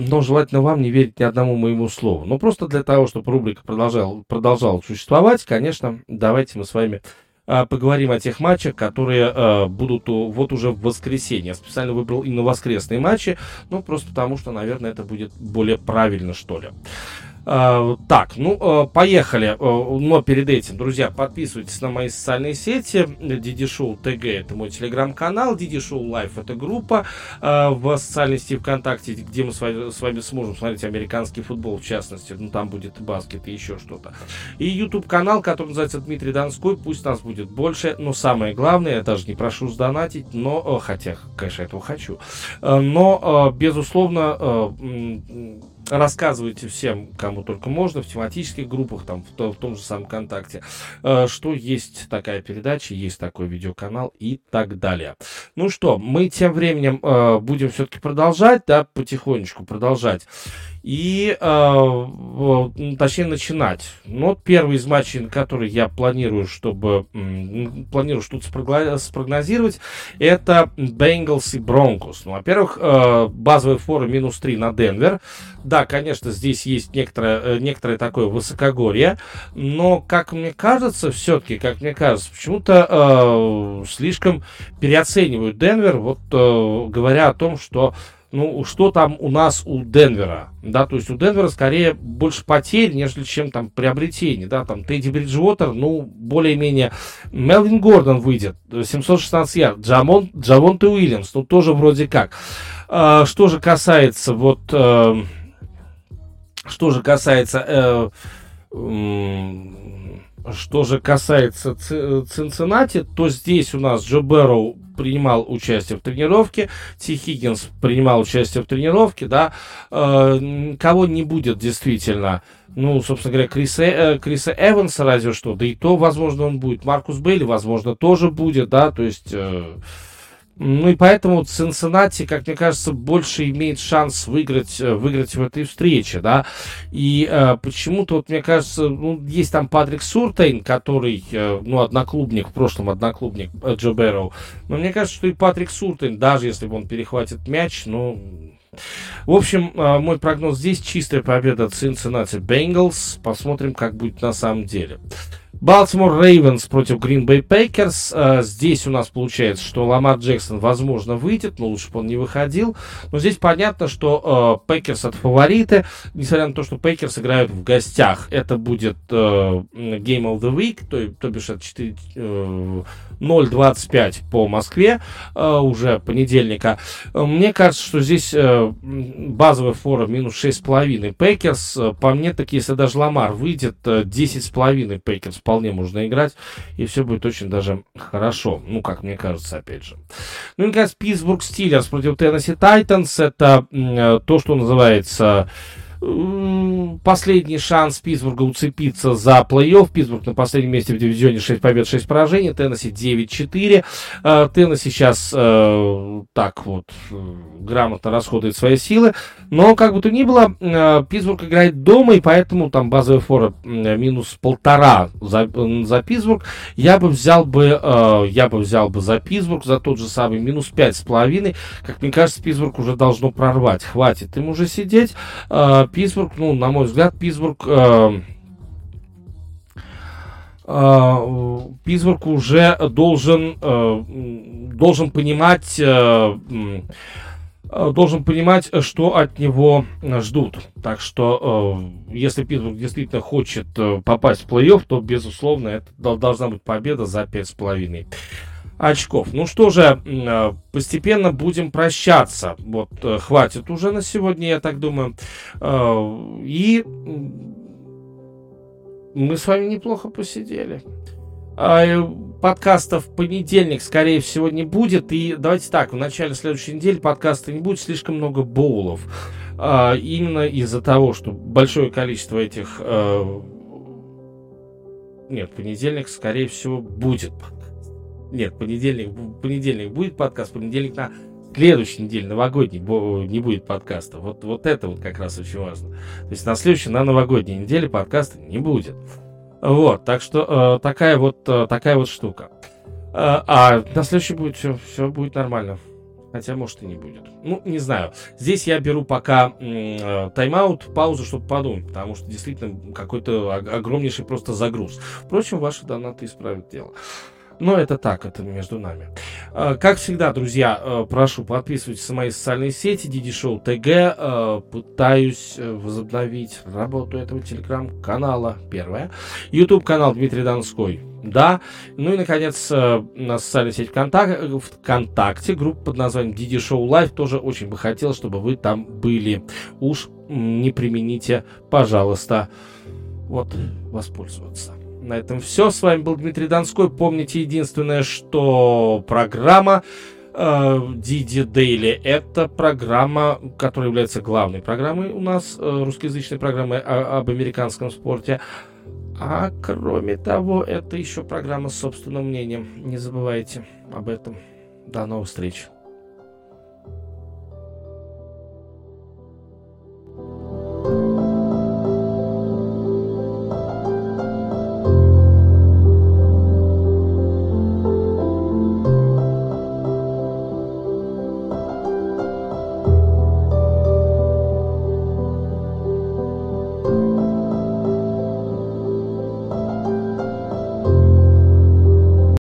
но желательно вам не верить ни одному моему слову. Но просто для того, чтобы рубрика продолжала, продолжала существовать, конечно, давайте мы с вами а, поговорим о тех матчах, которые а, будут вот уже в воскресенье. Я специально выбрал именно воскресные матчи, ну, просто потому что, наверное, это будет более правильно, что ли. Э, так, ну, э, поехали. Э, но перед этим, друзья, подписывайтесь на мои социальные сети. DD Show ТГ это мой телеграм-канал. DD Show Live это группа в социальной сети ВКонтакте, где мы с вами, сможем смотреть американский футбол, в частности. Ну, там будет баскет и еще что-то. И YouTube канал, который называется Дмитрий Донской. Пусть нас будет больше, но самое главное, я даже не прошу сдонатить, но, хотя, конечно, этого хочу. Но, безусловно, рассказывайте всем, кому только можно, в тематических группах, там, в, в том же самом ВКонтакте, э, что есть такая передача, есть такой видеоканал и так далее. Ну что, мы тем временем э, будем все-таки продолжать, да, потихонечку продолжать и, э, точнее, начинать. Ну, вот первый из матчей, который я планирую, чтобы, планирую что-то спрогнозировать, это Бенгалс и Бронкос. Ну, во-первых, э, базовая фора минус 3 на Денвер. Да, конечно, здесь есть некоторое, э, некоторое такое высокогорье, но, как мне кажется, все-таки, как мне кажется, почему-то э, слишком переоценивают Денвер, вот э, говоря о том, что ну, что там у нас у Денвера, да, то есть у Денвера скорее больше потерь, нежели чем там приобретений, да, там Тедди Бриджвотер, ну, более-менее, Мелвин Гордон выйдет, 716 ярд, Джамон, Джавонте Уильямс, ну, тоже вроде как. А, что же касается вот, э, что же касается э, что же касается Цинциннати, то здесь у нас Джо Бэрроу принимал участие в тренировке, Ти Хиггинс принимал участие в тренировке, да, э, кого не будет действительно, ну, собственно говоря, Криса, э, Криса Эванса разве что, да и то, возможно, он будет, Маркус Бейли, возможно, тоже будет, да, то есть... Э, ну и поэтому Цинциннати, как мне кажется, больше имеет шанс выиграть, э, выиграть в этой встрече, да. И э, почему-то, вот мне кажется, ну, есть там Патрик Суртейн, который, э, ну, одноклубник, в прошлом одноклубник э, Джо Бэрроу. Но мне кажется, что и Патрик Суртейн, даже если бы он перехватит мяч, ну, в общем, э, мой прогноз здесь чистая победа Цинциннати Бенгалс. Посмотрим, как будет на самом деле. Балтимор Рейвенс против Green Bay Packers. А, здесь у нас получается, что Ламар Джексон, возможно, выйдет, но лучше бы он не выходил. Но здесь понятно, что Пекерс это фавориты, несмотря на то, что Пекерс играют в гостях. Это будет э, Game of the Week, то, то бишь это 4, э, 0.25 по Москве э, уже понедельника. Мне кажется, что здесь э, базовая фора минус 6,5 Пекерс. По мне, так если даже Ламар выйдет, э, 10,5 Пекерс вполне можно играть, и все будет очень даже хорошо. Ну, как мне кажется, опять же. Ну и, наконец, Питтсбург Стиллерс против Теннесси Тайтанс. Это э, то, что называется последний шанс Питтсбурга уцепиться за плей-офф. Питтсбург на последнем месте в дивизионе 6 побед, 6 поражений. Теннесси 9-4. Э, Теннесси сейчас э, так вот э, грамотно расходует свои силы. Но, как бы то ни было, Питтсбург играет дома, и поэтому там базовая фора минус полтора за, за Питтсбург. Я бы взял бы, я бы взял бы за Питтсбург за тот же самый минус пять с половиной. Как мне кажется, Питтсбург уже должно прорвать. Хватит им уже сидеть. Питтсбург, ну, на мой взгляд, Питтсбург... Э, э, Питтсбург уже должен, э, должен понимать, должен понимать, что от него ждут. Так что, если Питтсбург действительно хочет попасть в плей-офф, то, безусловно, это должна быть победа за 5,5 очков. Ну что же, э, постепенно будем прощаться. Вот, э, хватит уже на сегодня, я так думаю. Э, и мы с вами неплохо посидели. А, подкаста в понедельник, скорее всего, не будет. И давайте так, в начале следующей недели подкаста не будет слишком много боулов. А, именно из-за того, что большое количество этих... Нет, понедельник, скорее всего, будет нет, понедельник, понедельник будет подкаст, понедельник на следующей неделе, новогодний, не будет подкаста. Вот, вот это вот как раз очень важно. То есть на следующей, на новогодней неделе подкаста не будет. Вот, так что э, такая вот э, такая вот штука. Э, а на следующий будет все, все будет нормально. Хотя, может, и не будет. Ну, не знаю. Здесь я беру пока э, тайм-аут, паузу, чтобы подумать, потому что действительно какой-то огромнейший просто загруз. Впрочем, ваши донаты исправят дело. Но это так, это между нами. А, как всегда, друзья, э, прошу подписывайтесь на мои социальные сети, Диди Show ТГ. Э, пытаюсь э, возобновить работу этого телеграм-канала. Первое. YouTube канал Дмитрий Донской. Да. Ну и, наконец, на социальной сети ВКонтакте, ВКонтакте группа под названием Диди Show Live. Тоже очень бы хотел, чтобы вы там были. Уж не примените, пожалуйста, вот, воспользоваться. На этом все. С вами был Дмитрий Донской. Помните единственное, что программа Диди uh, Дейли это программа, которая является главной программой у нас, uh, русскоязычной программой о, об американском спорте. А кроме того, это еще программа с собственным мнением. Не забывайте об этом. До новых встреч.